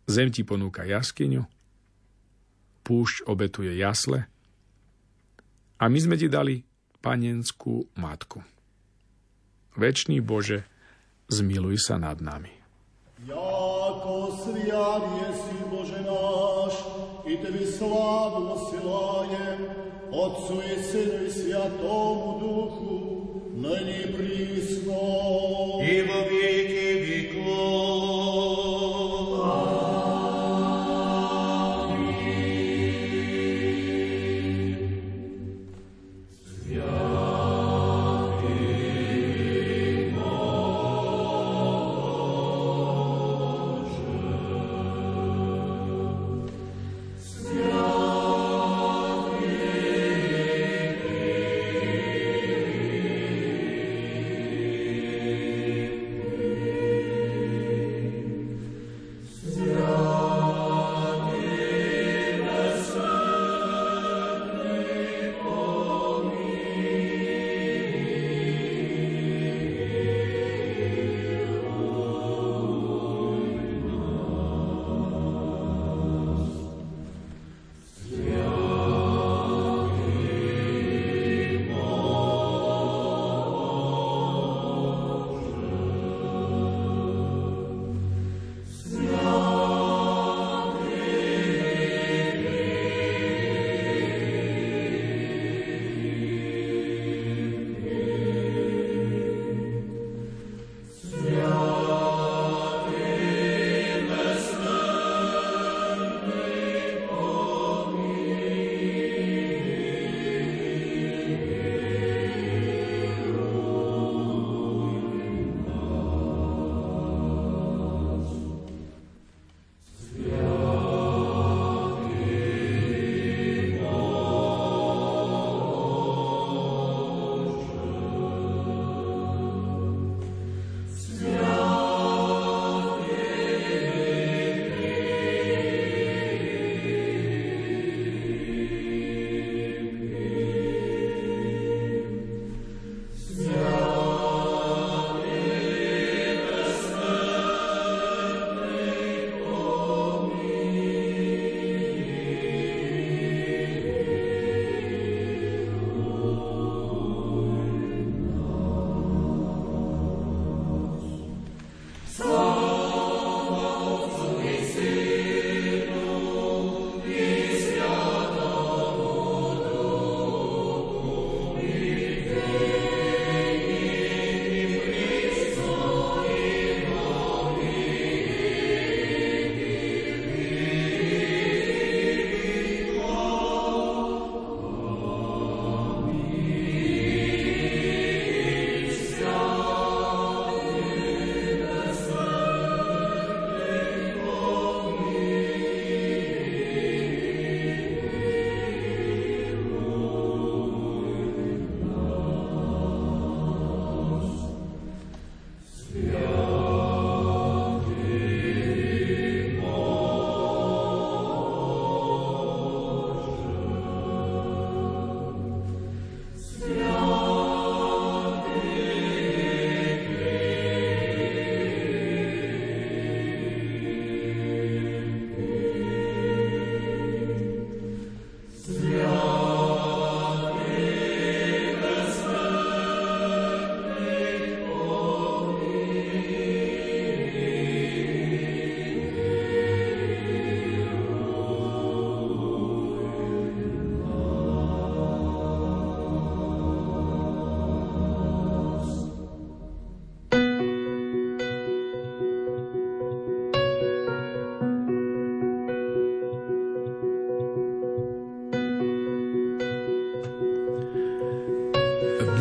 Zem ti ponúka jaskyňu, púšť obetuje jasle a my sme ti dali panenskú matku. Večný Bože, zmiluj sa nad nami. Jako sviat jesi Bože náš, i Tebi slávu osilajem, Otcu i Synu i Svjatomu Duhu, není prísno. I vo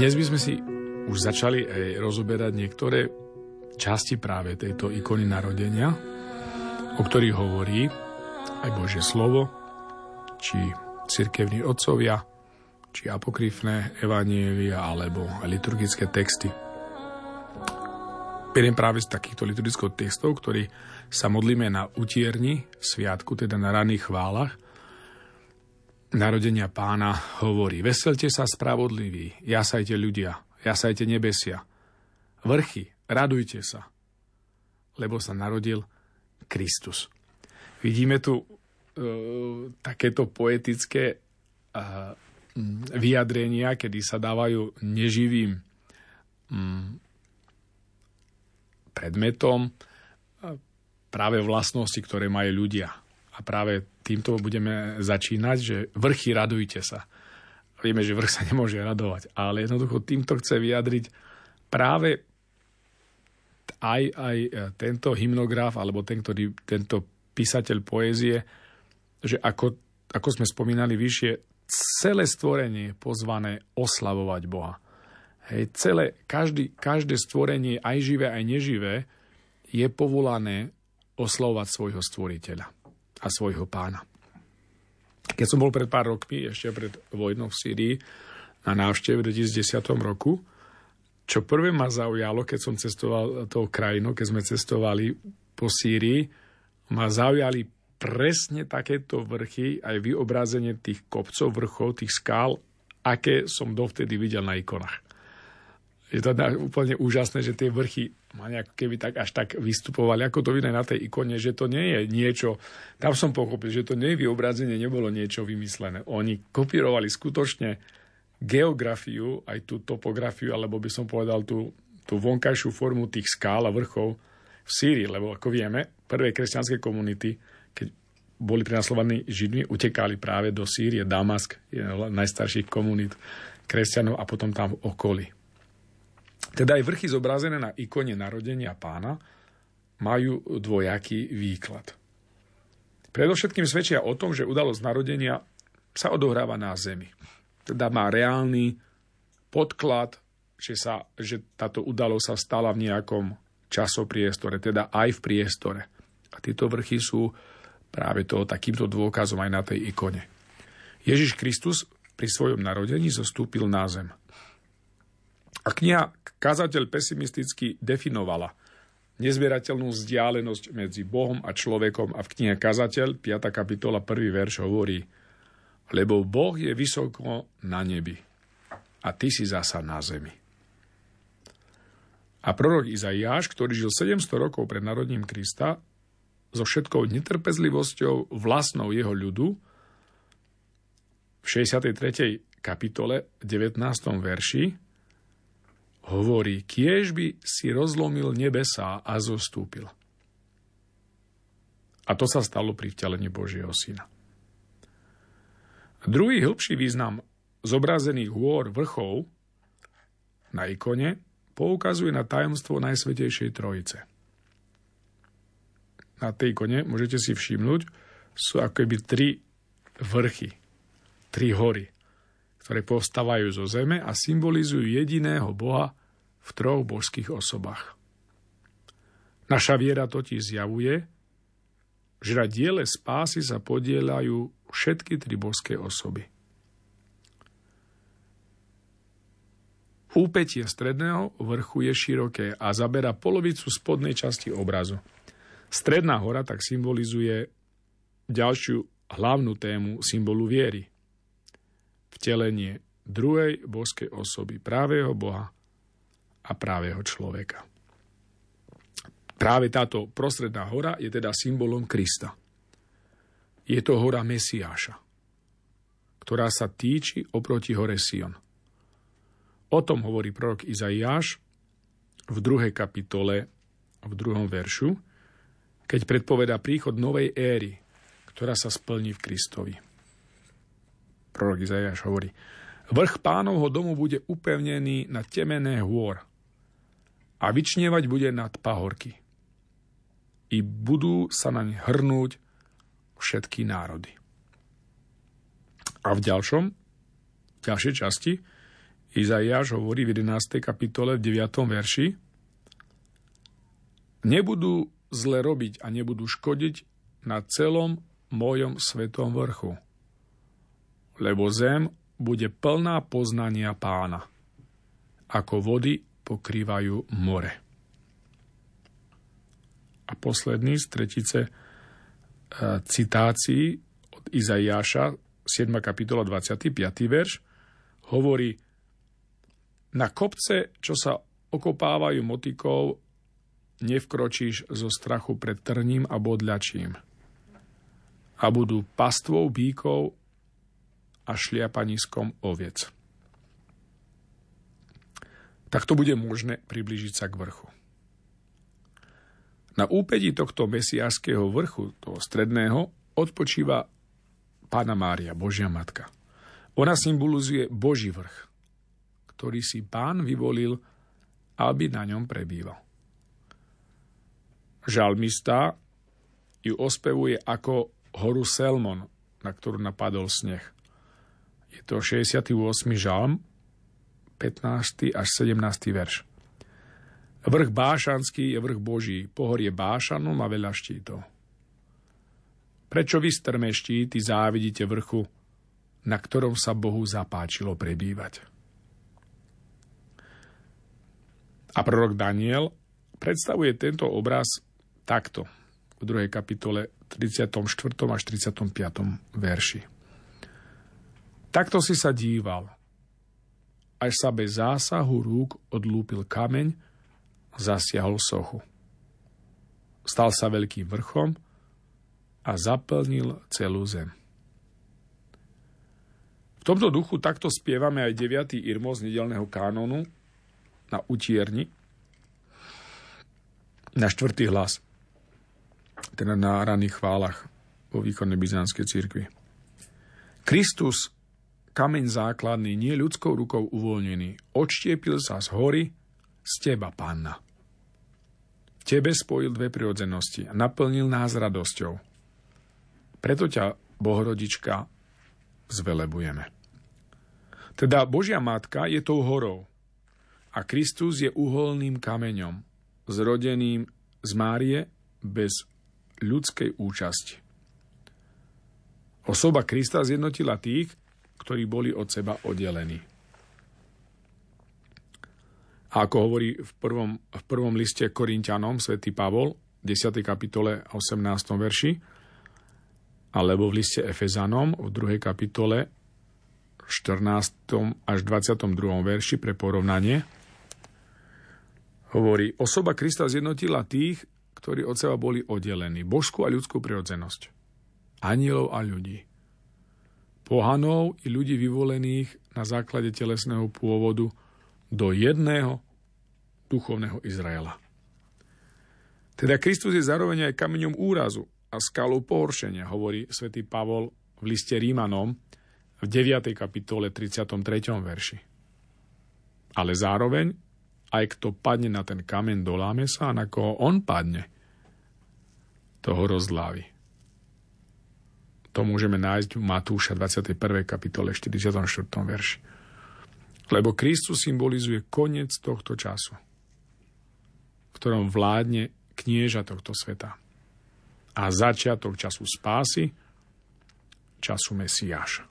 Dnes by sme si už začali aj rozoberať niektoré časti práve tejto ikony narodenia, o ktorých hovorí aj Božie slovo, či cirkevní otcovia, či apokryfné evanielia, alebo liturgické texty. Beriem práve z takýchto liturgických textov, ktorý sa modlíme na utierni sviatku, teda na raných chválach, narodenia pána hovorí Veselte sa spravodliví, jasajte ľudia, jasajte nebesia. Vrchy, radujte sa, lebo sa narodil Kristus. Vidíme tu uh, takéto poetické uh, vyjadrenia, kedy sa dávajú neživým um, predmetom uh, práve vlastnosti, ktoré majú ľudia. A práve týmto budeme začínať, že vrchy radujte sa. Vieme, že vrch sa nemôže radovať, ale jednoducho týmto chce vyjadriť práve aj, aj e, tento hymnograf alebo ten, ktorý, tento písateľ poézie, že ako, ako sme spomínali vyššie, celé stvorenie je pozvané oslavovať Boha. Hej, celé, každý, každé stvorenie, aj živé, aj neživé, je povolané oslavovať svojho stvoriteľa a svojho pána. Keď som bol pred pár rokmi, ešte pred vojnou v Sýrii, na návšteve v 2010 roku, čo prvé ma zaujalo, keď som cestoval tou krajinou, keď sme cestovali po Sýrii, ma zaujali presne takéto vrchy, aj vyobrazenie tých kopcov, vrchov, tých skál, aké som dovtedy videl na ikonách. Je to úplne úžasné, že tie vrchy ma nejak keby tak až tak vystupovali, ako to vidno na tej ikone, že to nie je niečo, tam som pochopil, že to nie je vyobrazenie, nebolo niečo vymyslené. Oni kopírovali skutočne geografiu, aj tú topografiu, alebo by som povedal tú, tú vonkajšiu formu tých skál a vrchov v Sýrii, lebo ako vieme, prvé kresťanské komunity, keď boli prenasledovaní Židmi, utekali práve do Sýrie, Damask je najstarších komunít kresťanov a potom tam v okolí. Teda aj vrchy zobrazené na ikone narodenia pána majú dvojaký výklad. Predovšetkým svedčia o tom, že udalosť narodenia sa odohráva na zemi teda má reálny podklad, že, sa, že táto udalosť sa stala v nejakom časopriestore, teda aj v priestore. A tieto vrchy sú práve to takýmto dôkazom aj na tej ikone. Ježiš Kristus pri svojom narodení zostúpil na zem. A kniha Kazateľ pesimisticky definovala nezbierateľnú vzdialenosť medzi Bohom a človekom a v knihe Kazateľ, 5. kapitola, 1. verš hovorí – lebo Boh je vysoko na nebi a ty si zasa na zemi. A prorok Izaiáš, ktorý žil 700 rokov pred narodním Krista, so všetkou netrpezlivosťou vlastnou jeho ľudu, v 63. kapitole 19. verši hovorí, kiež by si rozlomil nebesá a zostúpil. A to sa stalo pri vtelení Božieho syna. Druhý hĺbší význam zobrazených hôr vrchov na ikone poukazuje na tajomstvo Najsvetejšej Trojice. Na tej ikone môžete si všimnúť, sú akoby tri vrchy, tri hory, ktoré povstávajú zo zeme a symbolizujú jediného Boha v troch božských osobách. Naša viera totiž zjavuje, že na diele spásy sa podielajú všetky tri božské osoby. Úpetie stredného vrchu je široké a zabera polovicu spodnej časti obrazu. Stredná hora tak symbolizuje ďalšiu hlavnú tému symbolu viery. Vtelenie druhej božskej osoby, právého Boha a právého človeka. Práve táto prostredná hora je teda symbolom Krista. Je to hora Mesiáša, ktorá sa týči oproti hore Sion. O tom hovorí prorok Izaiáš v druhej kapitole, v druhom veršu, keď predpoveda príchod novej éry, ktorá sa splní v Kristovi. Prorok Izaiáš hovorí, vrch pánovho domu bude upevnený na temené hôr a vyčnievať bude nad pahorky. I budú sa naň hrnúť všetky národy. A v ďalšom, v ďalšej časti Izaiáš hovorí v 11. kapitole v 9. verši Nebudú zle robiť a nebudú škodiť na celom mojom svetom vrchu, lebo zem bude plná poznania pána, ako vody pokrývajú more. A posledný z tretice e, citácií od Izaiáša, 7. kapitola 25. verš, hovorí Na kopce, čo sa okopávajú motikou, nevkročíš zo strachu pred trním a bodľačím. A budú pastvou bíkov a šliapaniskom oviec. Tak to bude možné priblížiť sa k vrchu. Na úpedi tohto mesiášského vrchu, toho stredného, odpočíva Pána Mária, Božia Matka. Ona symbolizuje Boží vrch, ktorý si pán vyvolil, aby na ňom prebýval. Žalmista ju ospevuje ako horu Selmon, na ktorú napadol sneh. To 68. žalm, 15. až 17. verš. Vrch Bášanský je vrch Boží, pohorie Bášanom a veľa štítov. Prečo vy strme štíty závidíte vrchu, na ktorom sa Bohu zapáčilo prebývať? A prorok Daniel predstavuje tento obraz takto v druhej kapitole 34. až 35. verši. Takto si sa díval, až sa bez zásahu rúk odlúpil kameň a zasiahol sochu. Stal sa veľkým vrchom a zaplnil celú zem. V tomto duchu takto spievame aj 9. irmo z nedelného kánonu na utierni, na štvrtý hlas, teda na raných chválach vo východnej byzantskej cirkvi. Kristus kameň základný, nie ľudskou rukou uvoľnený, odštiepil sa z hory z teba, panna. Tebe spojil dve prirodzenosti a naplnil nás radosťou. Preto ťa, Bohorodička, zvelebujeme. Teda Božia Matka je tou horou a Kristus je uholným kameňom, zrodeným z Márie bez ľudskej účasti. Osoba Krista zjednotila tých, ktorí boli od seba oddelení. A ako hovorí v prvom, v prvom liste Korintianom svätý Pavol, 10. kapitole 18. verši, alebo v liste Efezanom v 2. kapitole 14. až 22. verši pre porovnanie, hovorí, osoba Krista zjednotila tých, ktorí od seba boli oddelení, božskú a ľudskú prirodzenosť, anielov a ľudí pohanov i ľudí vyvolených na základe telesného pôvodu do jedného duchovného Izraela. Teda Kristus je zároveň aj kameňom úrazu a skalou pohoršenia, hovorí svätý Pavol v liste Rímanom v 9. kapitole 33. verši. Ale zároveň, aj kto padne na ten kameň, doláme sa a na koho on padne, toho rozlávi. To môžeme nájsť v Matúša 21. kapitole 44. verši. Lebo Kristus symbolizuje koniec tohto času, v ktorom vládne knieža tohto sveta. A začiatok času spásy, času Mesiáša.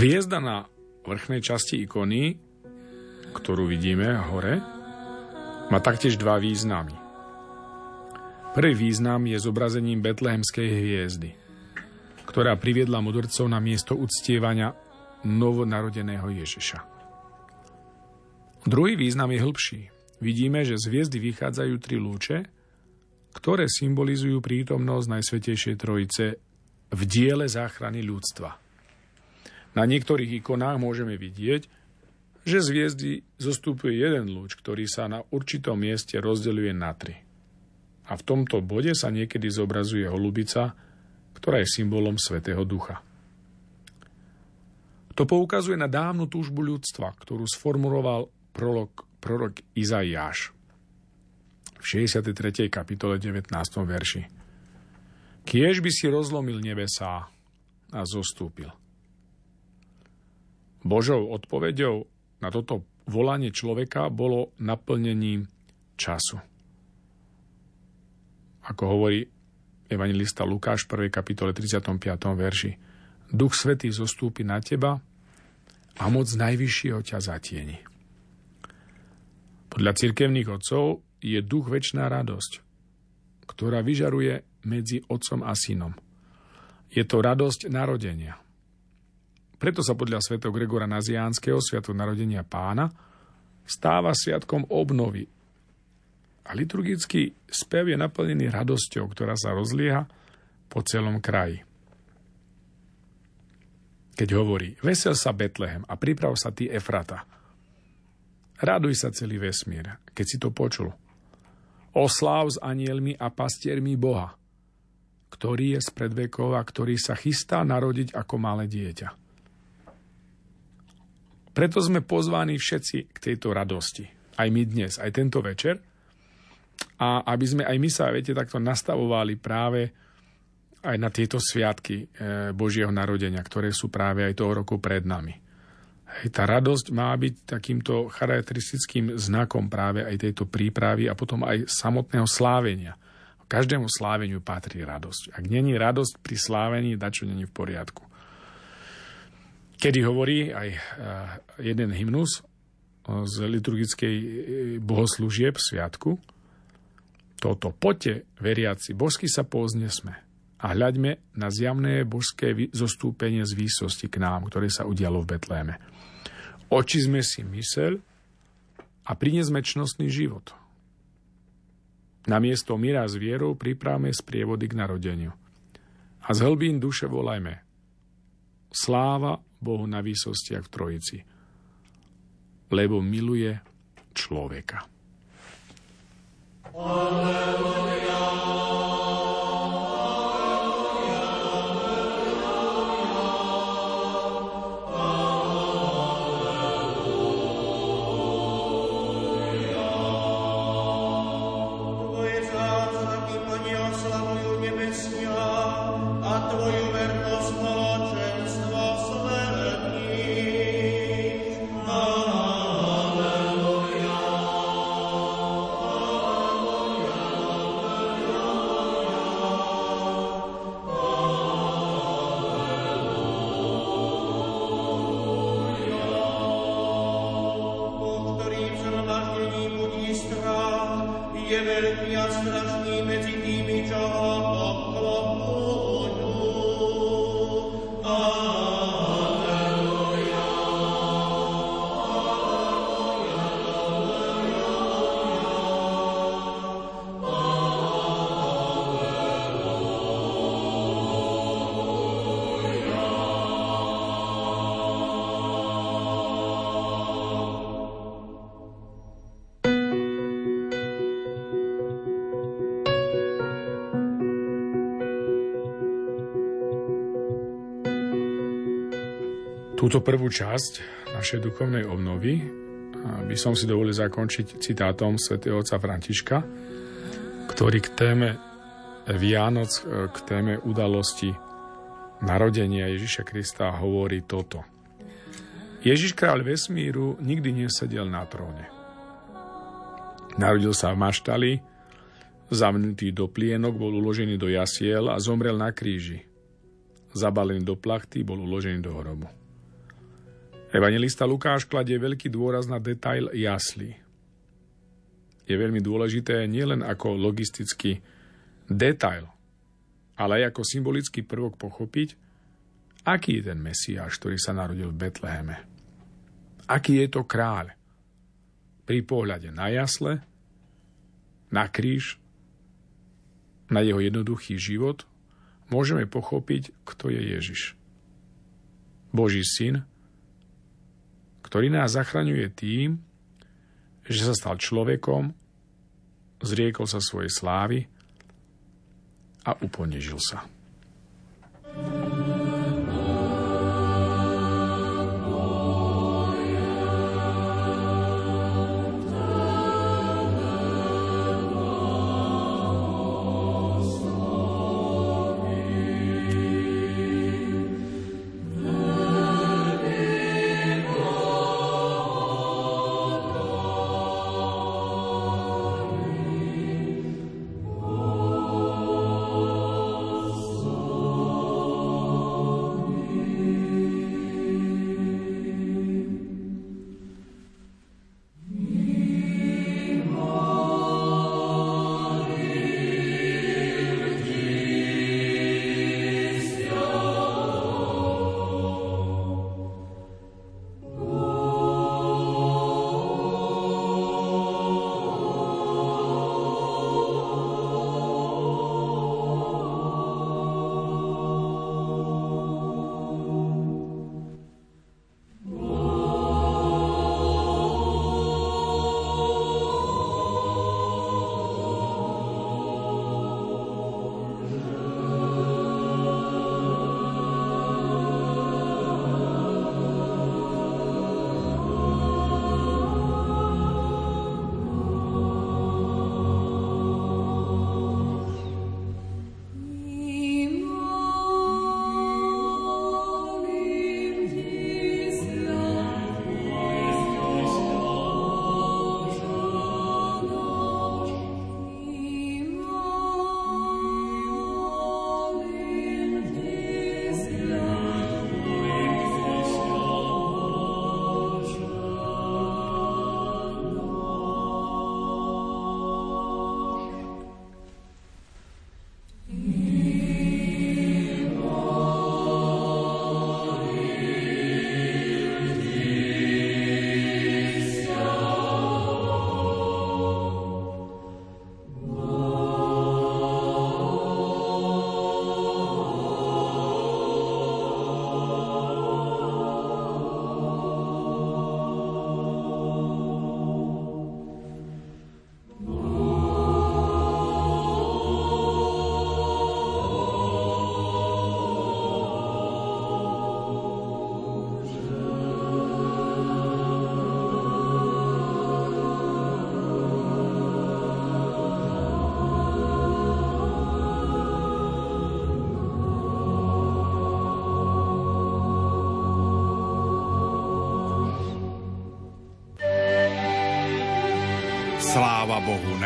Hviezda na vrchnej časti ikony, ktorú vidíme hore, má taktiež dva významy. Prvý význam je zobrazením betlehemskej hviezdy, ktorá priviedla mudrcov na miesto uctievania novonarodeného Ježiša. Druhý význam je hĺbší. Vidíme, že z hviezdy vychádzajú tri lúče, ktoré symbolizujú prítomnosť Najsvetejšej Trojice v diele záchrany ľudstva. Na niektorých ikonách môžeme vidieť, že z hviezdy zostupuje jeden lúč, ktorý sa na určitom mieste rozdeľuje na tri. A v tomto bode sa niekedy zobrazuje holubica, ktorá je symbolom Svetého Ducha. To poukazuje na dávnu túžbu ľudstva, ktorú sformuloval prorok, prorok Izaiáš v 63. kapitole 19. verši. Kiež by si rozlomil nebesá a zostúpil. Božou odpoveďou na toto volanie človeka bolo naplnením času. Ako hovorí evangelista Lukáš v 1. kapitole 35. verši. Duch Svetý zostúpi na teba a moc najvyššieho ťa zatieni. Podľa cirkevných otcov je duch väčšiná radosť, ktorá vyžaruje medzi otcom a synom. Je to radosť narodenia. Preto sa podľa svätého Gregora Naziánskeho, sviatok narodenia pána, stáva sviatkom obnovy. A liturgický spev je naplnený radosťou, ktorá sa rozlieha po celom kraji. Keď hovorí, vesel sa Betlehem a priprav sa ty Efrata. Raduj sa celý vesmír, keď si to počul osláv s anielmi a pastiermi Boha, ktorý je z predvekov a ktorý sa chystá narodiť ako malé dieťa. Preto sme pozvaní všetci k tejto radosti. Aj my dnes, aj tento večer. A aby sme aj my sa, viete, takto nastavovali práve aj na tieto sviatky eh, Božieho narodenia, ktoré sú práve aj toho roku pred nami. Hej, tá radosť má byť takýmto charakteristickým znakom práve aj tejto prípravy a potom aj samotného slávenia. Každému sláveniu patrí radosť. Ak není radosť pri slávení, dačo není v poriadku. Kedy hovorí aj eh, jeden hymnus z liturgickej eh, bohoslúžieb sviatku, toto poďte, veriaci, božsky sa sme a hľaďme na zjavné božské zostúpenie z výsosti k nám, ktoré sa udialo v Betléme. Očizme si myseľ a prinesme čnostný život. Na miesto mira s vierou pripravme sprievody k narodeniu. A z hlbín duše volajme. Sláva Bohu na výsostiach v Trojici, lebo miluje človeka. Alleluja. Túto prvú časť našej duchovnej obnovy by som si dovolil zakončiť citátom svätého otca Františka, ktorý k téme Vianoc, k téme udalosti narodenia Ježiša Krista hovorí toto. Ježiš kráľ vesmíru nikdy nesedel na tróne. Narodil sa v maštali, zamnutý do plienok, bol uložený do jasiel a zomrel na kríži. Zabalený do plachty, bol uložený do hrobu. Evangelista Lukáš kladie veľký dôraz na detail jasly. Je veľmi dôležité nielen ako logistický detail, ale aj ako symbolický prvok pochopiť, aký je ten Mesiáš, ktorý sa narodil v Betleheme. Aký je to kráľ. Pri pohľade na jasle, na kríž, na jeho jednoduchý život, môžeme pochopiť, kto je Ježiš. Boží syn, ktorý nás zachraňuje tým, že sa stal človekom, zriekol sa svojej slávy a uponežil sa.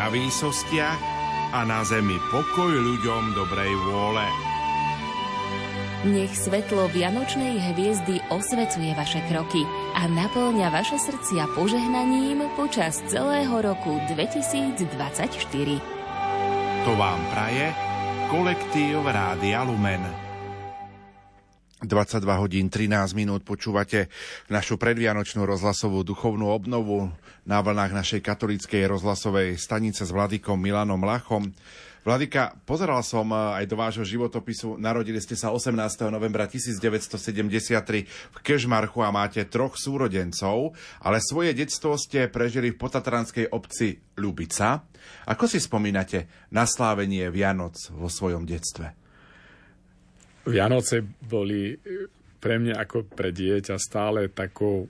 Na výsostiach a na zemi pokoj ľuďom dobrej vôle. Nech svetlo Vianočnej hviezdy osvecuje vaše kroky a naplňa vaše srdcia požehnaním počas celého roku 2024. To vám praje kolektív Rádia Lumen. 22 hodín 13 minút počúvate našu predvianočnú rozhlasovú duchovnú obnovu na vlnách našej katolíckej rozhlasovej stanice s Vladikom Milanom Lachom. Vladika, pozeral som eh, aj do vášho životopisu. Narodili ste sa 18. novembra 1973 v Kežmarchu a máte troch súrodencov, ale svoje detstvo ste prežili v potatranskej obci Ľubica. Ako si spomínate na slávenie Vianoc vo svojom detstve? Vianoce boli pre mňa ako pre dieťa stále takou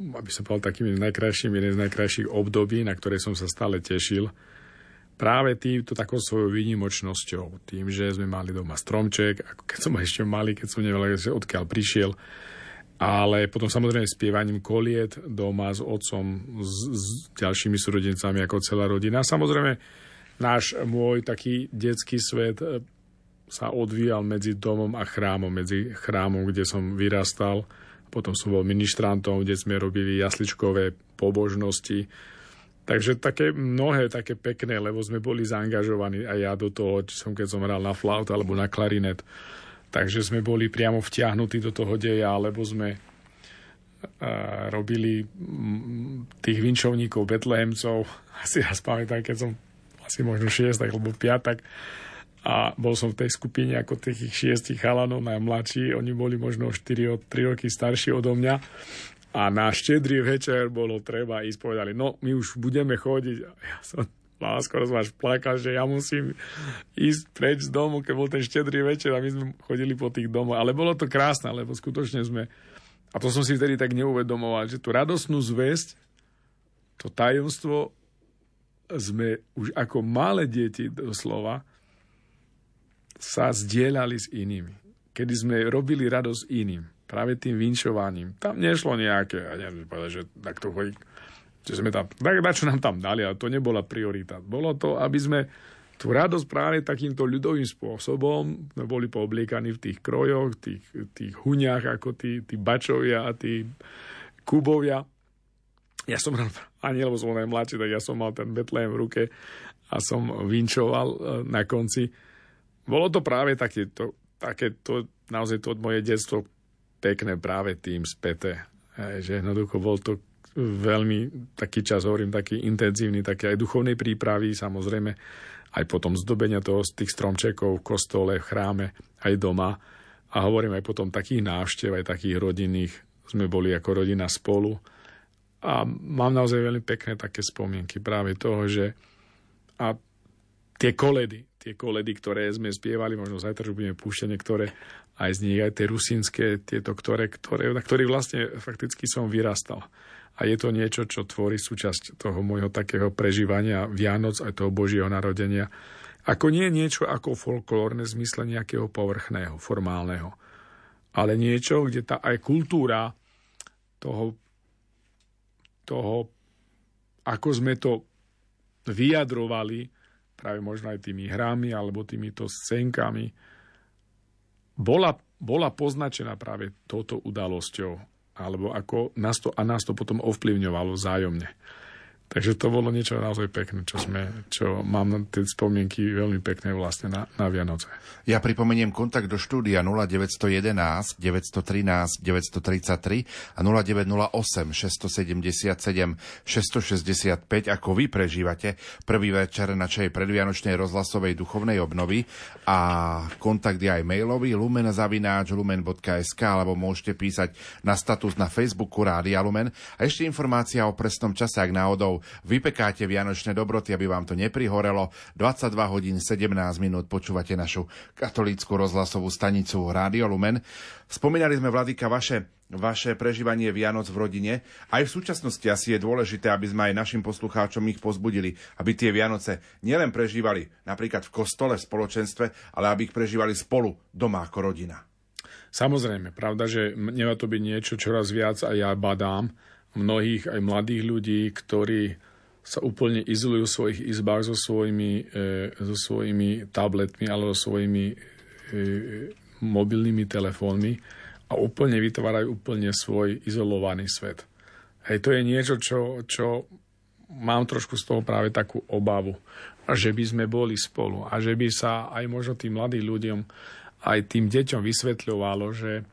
aby som povedal takými najkrajšími, jeden z najkrajších období, na ktoré som sa stále tešil. Práve týmto takou svojou výnimočnosťou, tým, že sme mali doma stromček, ako keď som ešte malý, keď som nevedel, odkiaľ prišiel, ale potom samozrejme spievaním koliet doma s otcom, s, s ďalšími súrodencami ako celá rodina. Samozrejme, náš môj taký detský svet e, sa odvíjal medzi domom a chrámom, medzi chrámom, kde som vyrastal, potom som bol ministrantom, kde sme robili jasličkové pobožnosti. Takže také mnohé, také pekné, lebo sme boli zaangažovaní aj ja do toho, či som keď som hral na flaut alebo na klarinet. Takže sme boli priamo vtiahnutí do toho deja, alebo sme robili tých vinčovníkov, betlehemcov. Asi raz pamätám, keď som asi možno 6 alebo 5, tak a bol som v tej skupine ako tých šiestich chalanov najmladší, oni boli možno 4 3 roky starší odo mňa a na štedrý večer bolo treba ísť, povedali, no my už budeme chodiť. Ja som som až plakal, že ja musím ísť preč z domu, keď bol ten štedrý večer a my sme chodili po tých domoch. Ale bolo to krásne, lebo skutočne sme, a to som si vtedy tak neuvedomoval, že tú radosnú zväzť, to tajomstvo sme už ako malé deti doslova sa zdieľali s inými. Kedy sme robili radosť iným, práve tým vinčovaním. Tam nešlo nejaké, ja neviem povedať, že tak to chodí, že sme tam, tak na čo nám tam dali, ale to nebola priorita. Bolo to, aby sme tú radosť práve takýmto ľudovým spôsobom boli poobliekaní v tých krojoch, tých, tých huňach, ako tí, tí bačovia a tí kubovia. Ja som ani lebo som najmladší, tak ja som mal ten Betlehem v ruke a som vinčoval e, na konci bolo to práve také, to, také to, naozaj to moje detstvo pekné práve tým späté. Že jednoducho bol to veľmi taký čas, hovorím, taký intenzívny, také aj duchovnej prípravy, samozrejme, aj potom zdobenia toho z tých stromčekov v kostole, v chráme, aj doma. A hovorím aj potom takých návštev, aj takých rodinných. Sme boli ako rodina spolu. A mám naozaj veľmi pekné také spomienky práve toho, že a tie koledy, tie koledy, ktoré sme spievali, možno zajtra, že budeme púšťať niektoré aj z nich, aj tie rusínske, tieto, ktoré, ktoré, na ktorých vlastne fakticky som vyrastal. A je to niečo, čo tvorí súčasť toho môjho takého prežívania Vianoc aj toho Božieho narodenia. Ako nie niečo ako folklórne zmysle nejakého povrchného, formálneho, ale niečo, kde tá aj kultúra toho, toho ako sme to vyjadrovali, práve možno aj tými hrami alebo týmito scénkami, bola, bola poznačená práve touto udalosťou. Alebo ako nás to, a nás to potom ovplyvňovalo vzájomne. Takže to bolo niečo naozaj pekné, čo, sme, čo mám tie spomienky veľmi pekné vlastne na, na Vianoce. Ja pripomeniem kontakt do štúdia 0911 913 933 a 0908 677 665, ako vy prežívate prvý večer našej predvianočnej rozhlasovej duchovnej obnovy a kontakt je aj mailový lumen.zavináč lumen.sk alebo môžete písať na status na Facebooku Rádia Lumen a ešte informácia o presnom čase, ak náhodou vypekáte vianočné dobroty, aby vám to neprihorelo. 22 hodín 17 minút počúvate našu katolícku rozhlasovú stanicu Rádio Lumen. Spomínali sme, Vladika, vaše vaše prežívanie Vianoc v rodine. Aj v súčasnosti asi je dôležité, aby sme aj našim poslucháčom ich pozbudili, aby tie Vianoce nielen prežívali napríklad v kostole, v spoločenstve, ale aby ich prežívali spolu, doma ako rodina. Samozrejme, pravda, že nemá to byť niečo čoraz viac a ja badám, mnohých aj mladých ľudí, ktorí sa úplne izolujú v svojich izbách so svojimi, e, so svojimi tabletmi alebo svojimi e, mobilnými telefónmi a úplne vytvárajú úplne svoj izolovaný svet. Hej, to je niečo, čo, čo mám trošku z toho práve takú obavu, že by sme boli spolu a že by sa aj možno tým mladým ľuďom, aj tým deťom vysvetľovalo, že,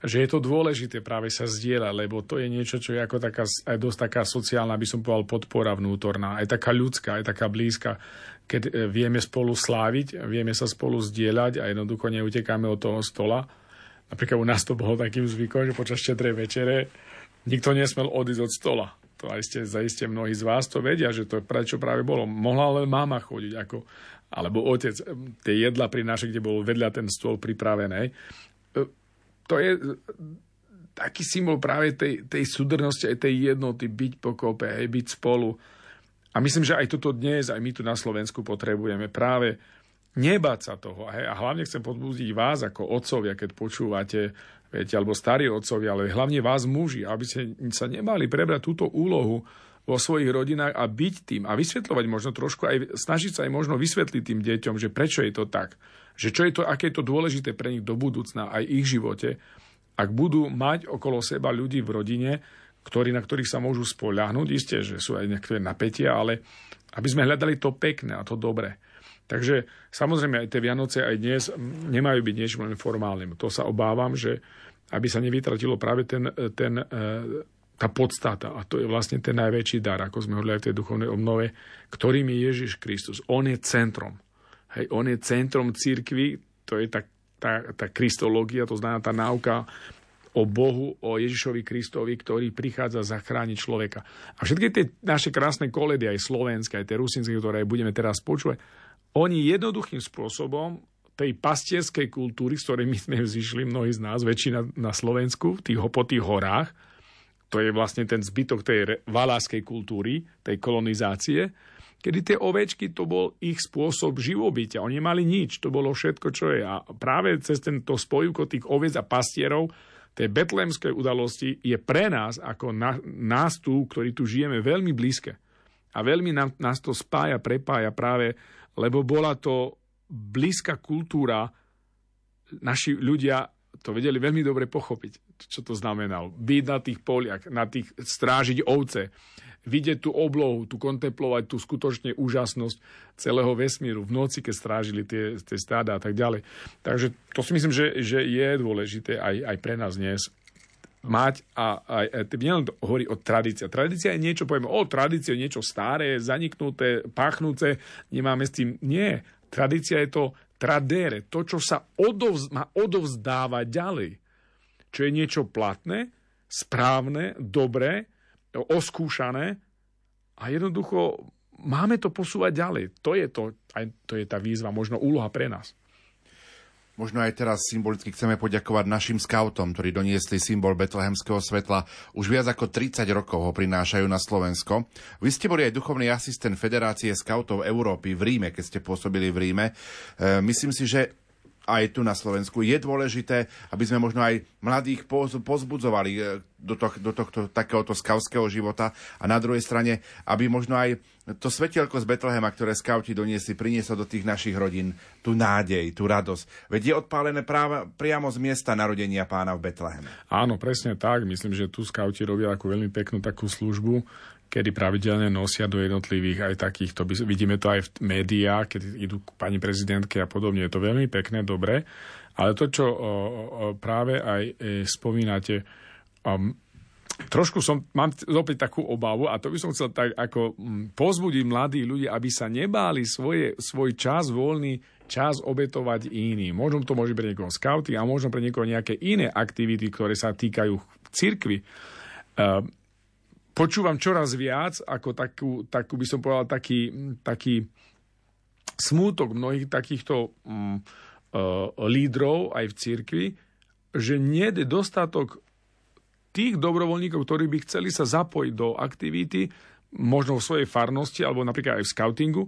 že je to dôležité práve sa zdieľať, lebo to je niečo, čo je ako taká, aj dosť taká sociálna, by som povedal, podpora vnútorná, aj taká ľudská, aj taká blízka, keď e, vieme spolu sláviť, vieme sa spolu zdieľať a jednoducho neutekáme od toho stola. Napríklad u nás to bolo takým zvykom, že počas štedrej večere nikto nesmel odísť od stola. To aj ste, zaiste mnohí z vás to vedia, že to prečo práve bolo. Mohla len máma chodiť, ako, alebo otec, tie jedla prinášať, kde bol vedľa ten stôl pripravený to je taký symbol práve tej, tej súdrnosti, aj tej jednoty, byť pokope, aj byť spolu. A myslím, že aj toto dnes, aj my tu na Slovensku potrebujeme práve nebáť sa toho. Hej? A hlavne chcem podbudiť vás ako otcovia, keď počúvate, viete, alebo starí otcovia, ale hlavne vás muži, aby ste sa nemali prebrať túto úlohu vo svojich rodinách a byť tým a vysvetľovať možno trošku, aj snažiť sa aj možno vysvetliť tým deťom, že prečo je to tak že čo je to, aké je to dôležité pre nich do budúcna, aj ich živote. Ak budú mať okolo seba ľudí v rodine, ktorí, na ktorých sa môžu spoľahnúť, isté, že sú aj nejaké napätia, ale aby sme hľadali to pekné a to dobré. Takže samozrejme aj tie Vianoce aj dnes nemajú byť niečo len formálnym. To sa obávam, že aby sa nevytratilo práve ten, ten, e, tá podstata. A to je vlastne ten najväčší dar, ako sme hovorili aj v tej duchovnej obnove, ktorým je Ježiš Kristus. On je centrom. Hej, on je centrom církvy, to je tá, tá, tá kristológia, to znamená tá náuka o Bohu, o Ježišovi Kristovi, ktorý prichádza zachrániť človeka. A všetky tie naše krásne koledy, aj slovenské, aj tie rusinské, ktoré budeme teraz počúvať, oni jednoduchým spôsobom tej pastierskej kultúry, z ktorej my sme zišli, mnohí z nás, väčšina na Slovensku, tých, po tých horách, to je vlastne ten zbytok tej valáskej kultúry, tej kolonizácie, kedy tie ovečky to bol ich spôsob živobytia. Oni mali nič, to bolo všetko, čo je. A práve cez tento spojúko tých oviec a pastierov tej betlémskej udalosti je pre nás, ako na, nás tu, ktorí tu žijeme, veľmi blízke. A veľmi nám, nás to spája, prepája práve, lebo bola to blízka kultúra, naši ľudia to vedeli veľmi dobre pochopiť, čo to znamenalo. Byť na tých poliach, na tých strážiť ovce, vidieť tú oblohu, tu kontemplovať tú skutočne úžasnosť celého vesmíru v noci, keď strážili tie, tie stáda a tak ďalej. Takže to si myslím, že, že je dôležité aj, aj pre nás dnes mať a aj, nielen to hovorí o tradícii. Tradícia je niečo, povieme, o tradícia je niečo staré, zaniknuté, pachnúce, nemáme s tým. Nie. Tradícia je to tradere, to, čo sa odovz, má odovzdávať ďalej. Čo je niečo platné, správne, dobré, oskúšané a jednoducho máme to posúvať ďalej. To je, to, aj to je tá výzva, možno úloha pre nás. Možno aj teraz symbolicky chceme poďakovať našim skautom, ktorí doniesli symbol betlehemského svetla. Už viac ako 30 rokov ho prinášajú na Slovensko. Vy ste boli aj duchovný asistent Federácie skautov Európy v Ríme, keď ste pôsobili v Ríme. E, myslím si, že aj tu na Slovensku. Je dôležité, aby sme možno aj mladých pozbudzovali e, do, to, do tohto takéhoto skauského života a na druhej strane, aby možno aj to svetielko z Betlehema, ktoré skauti doniesli, prinieslo do tých našich rodín tú nádej, tú radosť. Veď je odpálené práve, priamo z miesta narodenia pána v Betleheme. Áno, presne tak. Myslím, že tu skauti robia ako veľmi peknú takú službu kedy pravidelne nosia do jednotlivých aj takýchto, vidíme to aj v médiách, keď idú k pani prezidentke a podobne, je to veľmi pekné, dobre, ale to, čo práve aj e, spomínate, um, trošku som, mám opäť takú obavu a to by som chcel tak ako um, pozbudiť mladí ľudí, aby sa nebáli svoje, svoj čas, voľný čas obetovať iným. Možno to môže pre niekoho scouting a možno pre niekoho nejaké iné aktivity, ktoré sa týkajú cirkvy. Uh, počúvam čoraz viac, ako takú, takú by som povedal, taký, taký smútok mnohých takýchto um, uh, lídrov aj v cirkvi, že nie je dostatok tých dobrovoľníkov, ktorí by chceli sa zapojiť do aktivity, možno v svojej farnosti, alebo napríklad aj v scoutingu,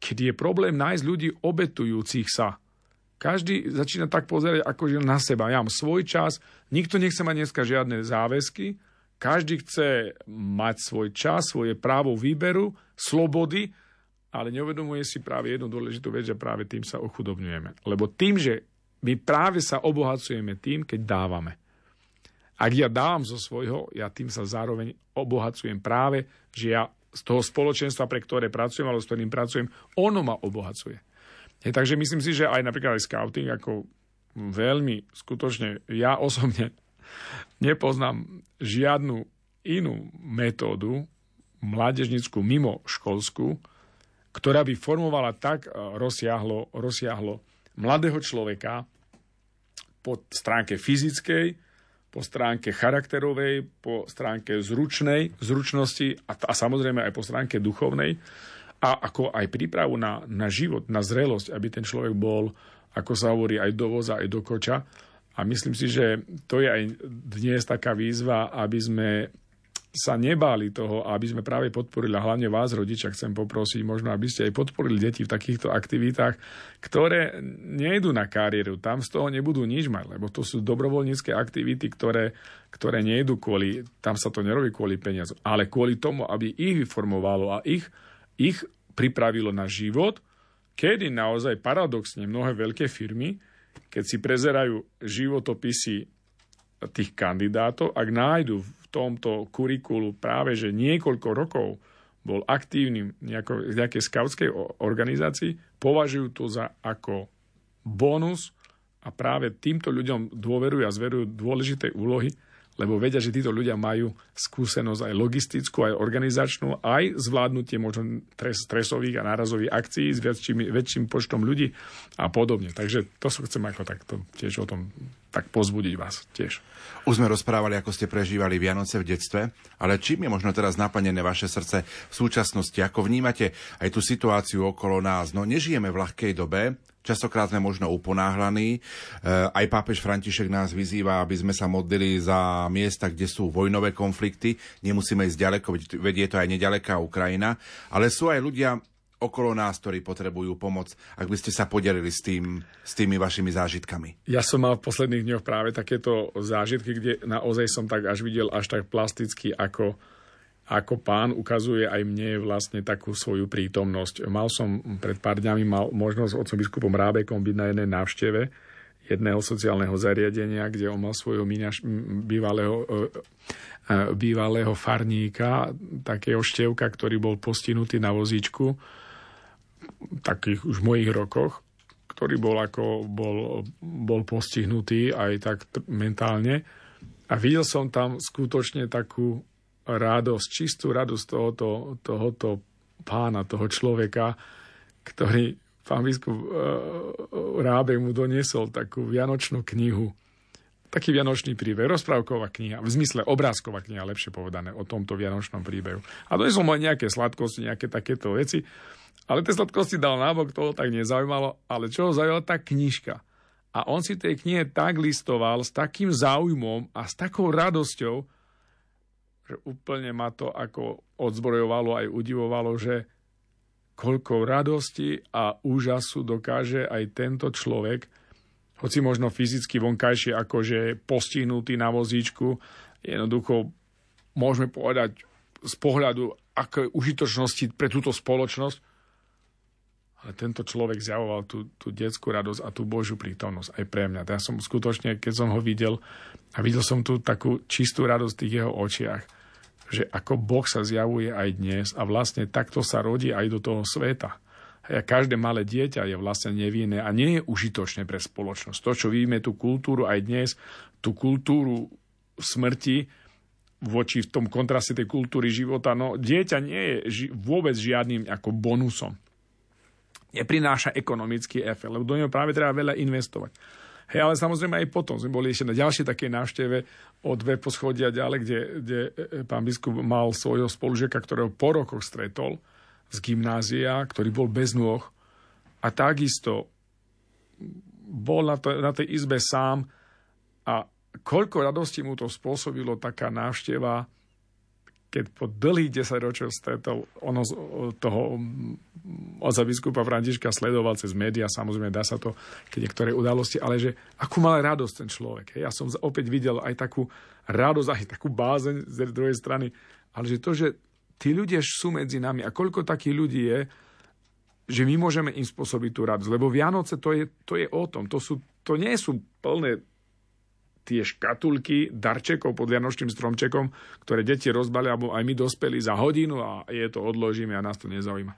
keď je problém nájsť ľudí obetujúcich sa. Každý začína tak pozerať akože na seba. Ja mám svoj čas, nikto nechce mať dneska žiadne záväzky, každý chce mať svoj čas, svoje právo výberu, slobody, ale neuvedomuje si práve jednu dôležitú vec, že práve tým sa ochudobňujeme. Lebo tým, že my práve sa obohacujeme tým, keď dávame. Ak ja dávam zo svojho, ja tým sa zároveň obohacujem práve, že ja z toho spoločenstva, pre ktoré pracujem, alebo s ktorým pracujem, ono ma obohacuje. Je, takže myslím si, že aj napríklad aj scouting ako veľmi skutočne, ja osobne Nepoznám žiadnu inú metódu mládežnickú mimo školskú, ktorá by formovala tak eh, rozsiahlo, rozsiahlo mladého človeka po stránke fyzickej, po stránke charakterovej, po stránke zručnej, zručnosti a, a samozrejme aj po stránke duchovnej a ako aj prípravu na, na život, na zrelosť, aby ten človek bol, ako sa hovorí, aj do voza, aj do koča, a myslím si, že to je aj dnes taká výzva, aby sme sa nebáli toho, aby sme práve podporili, a hlavne vás, rodičia, chcem poprosiť, možno, aby ste aj podporili deti v takýchto aktivitách, ktoré nejdú na kariéru, tam z toho nebudú nič mať, lebo to sú dobrovoľnícke aktivity, ktoré, ktoré nejdú kvôli, tam sa to nerobí kvôli peniazu, ale kvôli tomu, aby ich vyformovalo a ich, ich pripravilo na život, kedy naozaj paradoxne mnohé veľké firmy keď si prezerajú životopisy tých kandidátov, ak nájdu v tomto kurikulu práve, že niekoľko rokov bol aktívnym v nejakej skautskej organizácii, považujú to za ako bonus a práve týmto ľuďom dôverujú a zverujú dôležité úlohy, lebo vedia, že títo ľudia majú skúsenosť aj logistickú, aj organizačnú, aj zvládnutie možno stresových a nárazových akcií s väčším, väčším počtom ľudí a podobne. Takže to som chcem ako takto tiež o tom tak pozbudiť vás tiež. Už sme rozprávali, ako ste prežívali Vianoce v detstve, ale čím je možno teraz naplnené vaše srdce v súčasnosti? Ako vnímate aj tú situáciu okolo nás? No nežijeme v ľahkej dobe, Častokrát sme možno uponáhlaní. E, aj pápež František nás vyzýva, aby sme sa modlili za miesta, kde sú vojnové konflikty. Nemusíme ísť ďaleko, veď je to aj nedaleká Ukrajina. Ale sú aj ľudia okolo nás, ktorí potrebujú pomoc. Ak by ste sa podelili s, tým, s tými vašimi zážitkami. Ja som mal v posledných dňoch práve takéto zážitky, kde naozaj som tak až videl až tak plasticky, ako ako pán ukazuje aj mne vlastne takú svoju prítomnosť. Mal som pred pár dňami mal možnosť otcom biskupom Rábekom byť na jednej návšteve jedného sociálneho zariadenia, kde on mal svojho míňaš, bývalého, e, e, bývalého farníka, takého števka, ktorý bol postihnutý na vozíčku, takých už mojich rokoch, ktorý bol, ako, bol, bol postihnutý aj tak mentálne. A videl som tam skutočne takú radosť, čistú radosť tohoto, tohoto pána, toho človeka, ktorý pán biskup uh, Rábe mu doniesol takú vianočnú knihu, taký vianočný príbeh, rozprávková kniha, v zmysle obrázková kniha, lepšie povedané, o tomto vianočnom príbehu. A to som aj nejaké sladkosti, nejaké takéto veci, ale tie sladkosti dal nábok, to tak nezaujímalo, ale čo ho zaujala tá knižka. A on si tej knihe tak listoval s takým záujmom a s takou radosťou, že úplne ma to ako odzbrojovalo aj udivovalo, že koľko radosti a úžasu dokáže aj tento človek, hoci možno fyzicky vonkajšie akože postihnutý na vozíčku, jednoducho môžeme povedať z pohľadu aké užitočnosti pre túto spoločnosť, ale tento človek zjavoval tú, tú detskú radosť a tú Božiu prítomnosť aj pre mňa. Ja som skutočne, keď som ho videl a videl som tú takú čistú radosť v tých jeho očiach, že ako Boh sa zjavuje aj dnes a vlastne takto sa rodí aj do toho sveta. A každé malé dieťa je vlastne nevinné a nie je užitočné pre spoločnosť. To, čo vidíme tú kultúru aj dnes, tú kultúru smrti voči v tom kontraste tej kultúry života, no dieťa nie je ži- vôbec žiadnym ako bonusom. Neprináša ekonomický efekt, lebo do neho práve treba veľa investovať. Hej, ale samozrejme aj potom sme boli ešte na ďalšej takej návšteve o dve poschodia ďalej, kde, kde e, e, pán biskup mal svojho spolužiaka, ktorého po rokoch stretol z gymnázia, ktorý bol bez nôh. A takisto bol na, to, na tej izbe sám. A koľko radosti mu to spôsobilo taká návšteva keď po dlhých 10 ročov stretol ono, toho oca biskupa Františka sledoval cez médiá, samozrejme dá sa to, keď niektoré udalosti, ale že akú mal radosť ten človek. Ja som opäť videl aj takú radosť, aj takú bázeň z druhej strany, ale že to, že tí ľudia sú medzi nami a koľko takých ľudí je, že my môžeme im spôsobiť tú radosť. Lebo Vianoce to je, to je o tom. To, sú, to nie sú plné tie škatulky darčekov pod Vianočným stromčekom, ktoré deti rozbali, alebo aj my dospeli za hodinu a je to odložíme a nás to nezaujíma.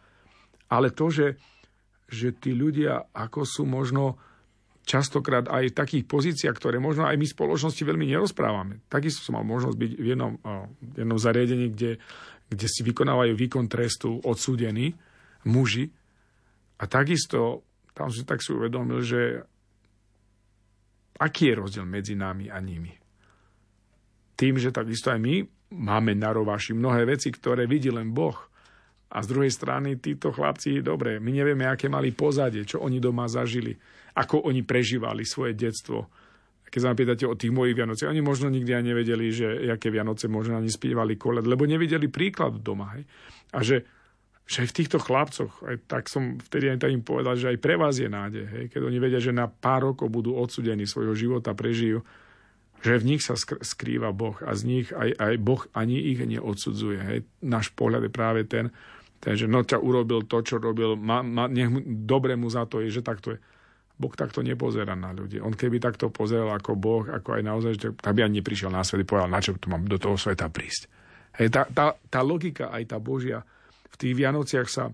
Ale to, že, že tí ľudia ako sú možno častokrát aj v takých pozíciách, ktoré možno aj my spoločnosti veľmi nerozprávame. Takisto som mal možnosť byť v jednom, v jednom zariadení, kde, kde si vykonávajú výkon trestu odsúdení muži. A takisto tam si tak si uvedomil, že Aký je rozdiel medzi nami a nimi? Tým, že takisto aj my máme na rovaši mnohé veci, ktoré vidí len Boh. A z druhej strany títo chlapci, dobre, my nevieme, aké mali pozadie, čo oni doma zažili, ako oni prežívali svoje detstvo. Keď sa pýtate o tých mojich Vianociach, oni možno nikdy aj nevedeli, že aké Vianoce možno ani spievali koled, lebo nevideli príklad doma. Hej? A že že aj v týchto chlapcoch, aj tak som vtedy aj im povedal, že aj pre vás je nádej, hej, keď oni vedia, že na pár rokov budú odsudení svojho života, prežijú, že v nich sa skrýva Boh a z nich aj, aj Boh ani ich neodsudzuje. Hej. Náš pohľad je práve ten, ten že no ťa urobil to, čo robil, ma, ma, nech mu, dobre mu za to je, že takto je. Boh takto nepozerá na ľudí. On keby takto pozeral ako Boh, ako aj naozaj, tak by ani neprišiel na svet a povedal, na čo tu mám do toho sveta prísť. Hej, tá, tá, tá logika, aj tá Božia, v tých Vianociach sa,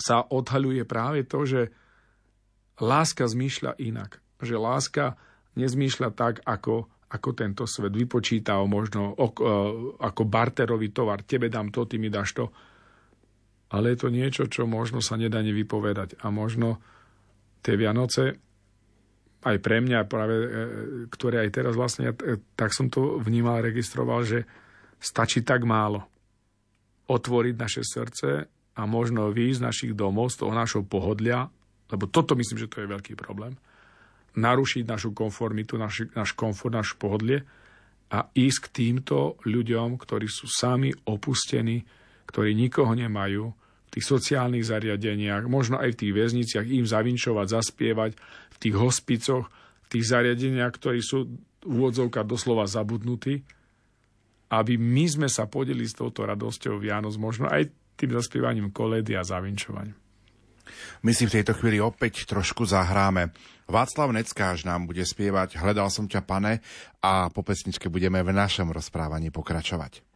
sa odhaľuje práve to, že láska zmýšľa inak. Že láska nezmýšľa tak, ako, ako tento svet vypočítal možno e, ako barterový tovar. Tebe dám to, ty mi dáš to. Ale je to niečo, čo možno sa nedá nevypovedať. A možno tie Vianoce aj pre mňa, práve, e, ktoré aj teraz vlastne, e, tak som to vnímal, registroval, že stačí tak málo otvoriť naše srdce a možno výjsť z našich domov, z toho našho pohodlia, lebo toto myslím, že to je veľký problém, narušiť našu konformitu, naš, náš komfort, náš pohodlie a ísť k týmto ľuďom, ktorí sú sami opustení, ktorí nikoho nemajú, tých sociálnych zariadeniach, možno aj v tých väzniciach, im zavinčovať, zaspievať, v tých hospicoch, v tých zariadeniach, ktorí sú v doslova zabudnutí, aby my sme sa podeli s touto radosťou Vianoc, možno aj tým zaspievaním koledy a zavinčovaním. My si v tejto chvíli opäť trošku zahráme. Václav Neckáš nám bude spievať Hledal som ťa, pane, a po pesničke budeme v našom rozprávaní pokračovať.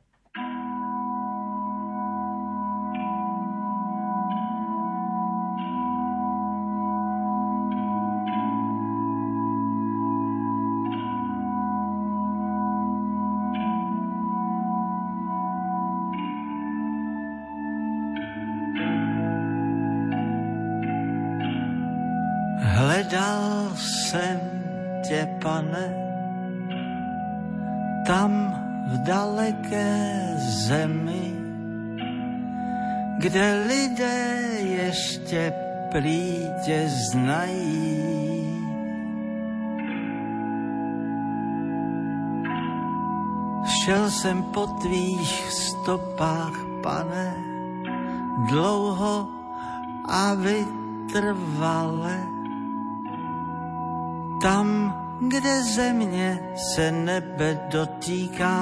Po tvých stopách, pane, dlouho a vytrvale. Tam kde země se nebe dotýká.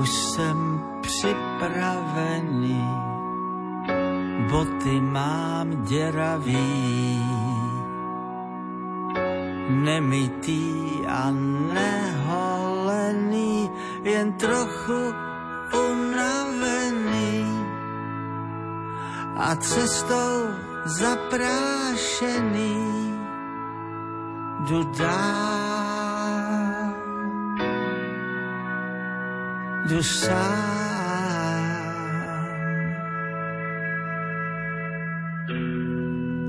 Už jsem připravený, boty mám děravý, nemitý a neholený, jen trochu unavený a cestou zaprášený jdu dál. Jdu sám.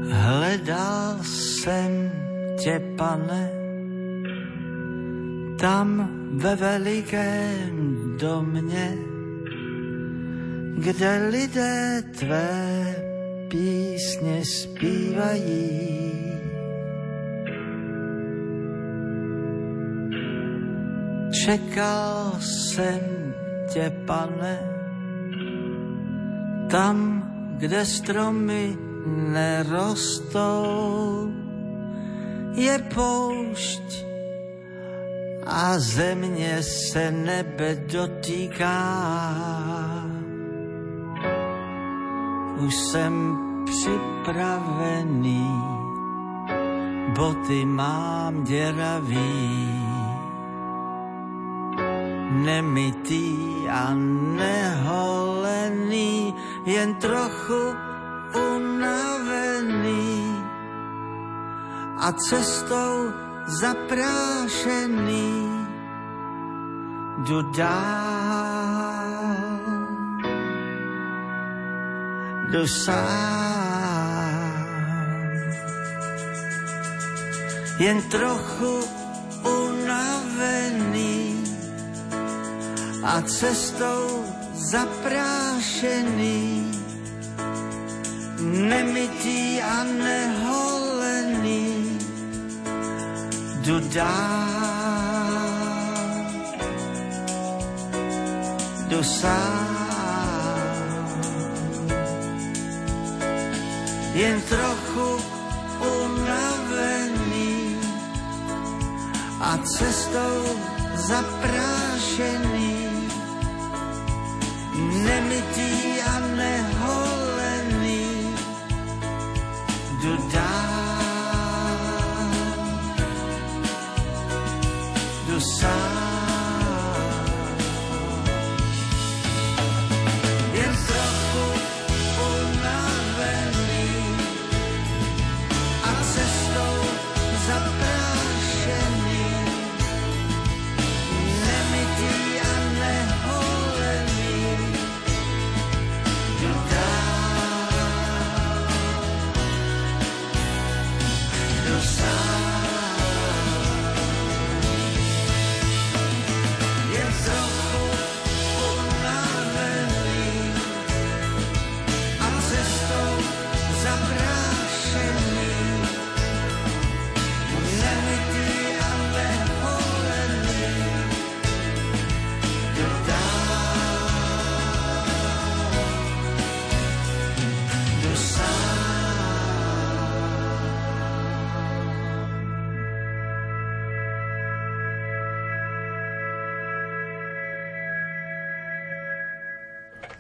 Hledal jsem tě, pane, tam ve velikém domě, kde lidé tvé písně zpívají. Čekal jsem tě, pane, tam, kde stromy nerostou, je poušť a země se nebe dotýká. už jsem připravený, boty mám děravý, nemitý a neholený, jen trochu unavený a cestou zaprášený jdu dál. jdu sám. Jen trochu unavený a cestou zaprášený, nemitý a neholený, dál, jdu sám. jen trochu unavený a cestou zaprášený, nemitý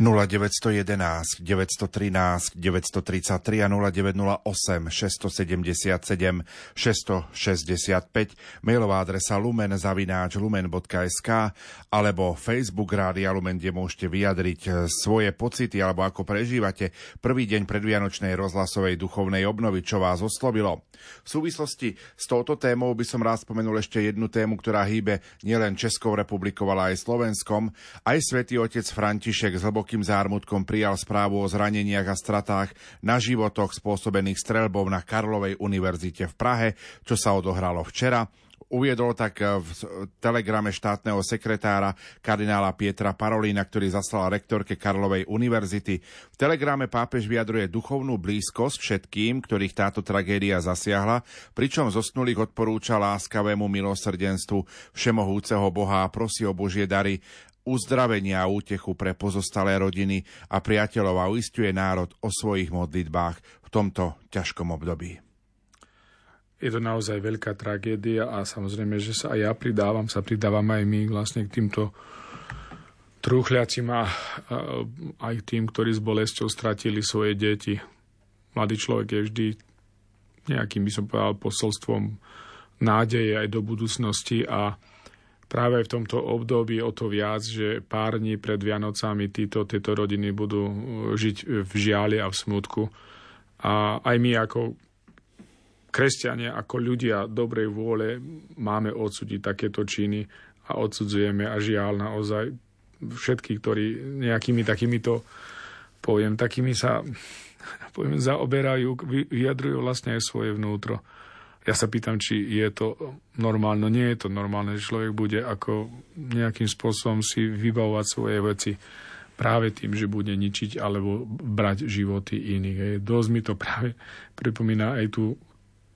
0911 913 933 a 0908 677 665 mailová adresa lumen zavináč lumen.sk alebo Facebook Rádia Lumen, kde môžete vyjadriť e, svoje pocity alebo ako prežívate prvý deň predvianočnej rozhlasovej duchovnej obnovy, čo vás oslovilo. V súvislosti s touto témou by som rád spomenul ešte jednu tému, ktorá hýbe nielen Českou republikou, ale aj Slovenskom. Aj svätý otec František s hlbokým zármutkom prijal správu o zraneniach a stratách na životoch spôsobených streľbou na Karlovej univerzite v Prahe, čo sa odohralo včera. Uviedol tak v telegrame štátneho sekretára kardinála Pietra Parolína, ktorý zaslal rektorke Karlovej univerzity. V telegrame pápež vyjadruje duchovnú blízkosť všetkým, ktorých táto tragédia zasiahla, pričom zosnulých odporúča láskavému milosrdenstvu všemohúceho Boha a prosí o Božie dary uzdravenia a útechu pre pozostalé rodiny a priateľov a uistuje národ o svojich modlitbách v tomto ťažkom období. Je to naozaj veľká tragédia a samozrejme, že sa aj ja pridávam, sa pridávam aj my vlastne k týmto trúchľacím a, aj tým, ktorí s bolesťou stratili svoje deti. Mladý človek je vždy nejakým, by som povedal, posolstvom nádeje aj do budúcnosti a práve v tomto období o to viac, že pár dní pred Vianocami títo, tieto rodiny budú žiť v žiali a v smutku. A aj my ako kresťania, ako ľudia dobrej vôle máme odsúdiť takéto činy a odsudzujeme a žiaľ naozaj všetky, ktorí nejakými takýmito, poviem, takými sa poviem, zaoberajú, vyjadrujú vlastne aj svoje vnútro. Ja sa pýtam, či je to normálne. No nie je to normálne, že človek bude ako nejakým spôsobom si vybavovať svoje veci práve tým, že bude ničiť alebo brať životy iných. Hej. Dosť mi to práve pripomína aj tu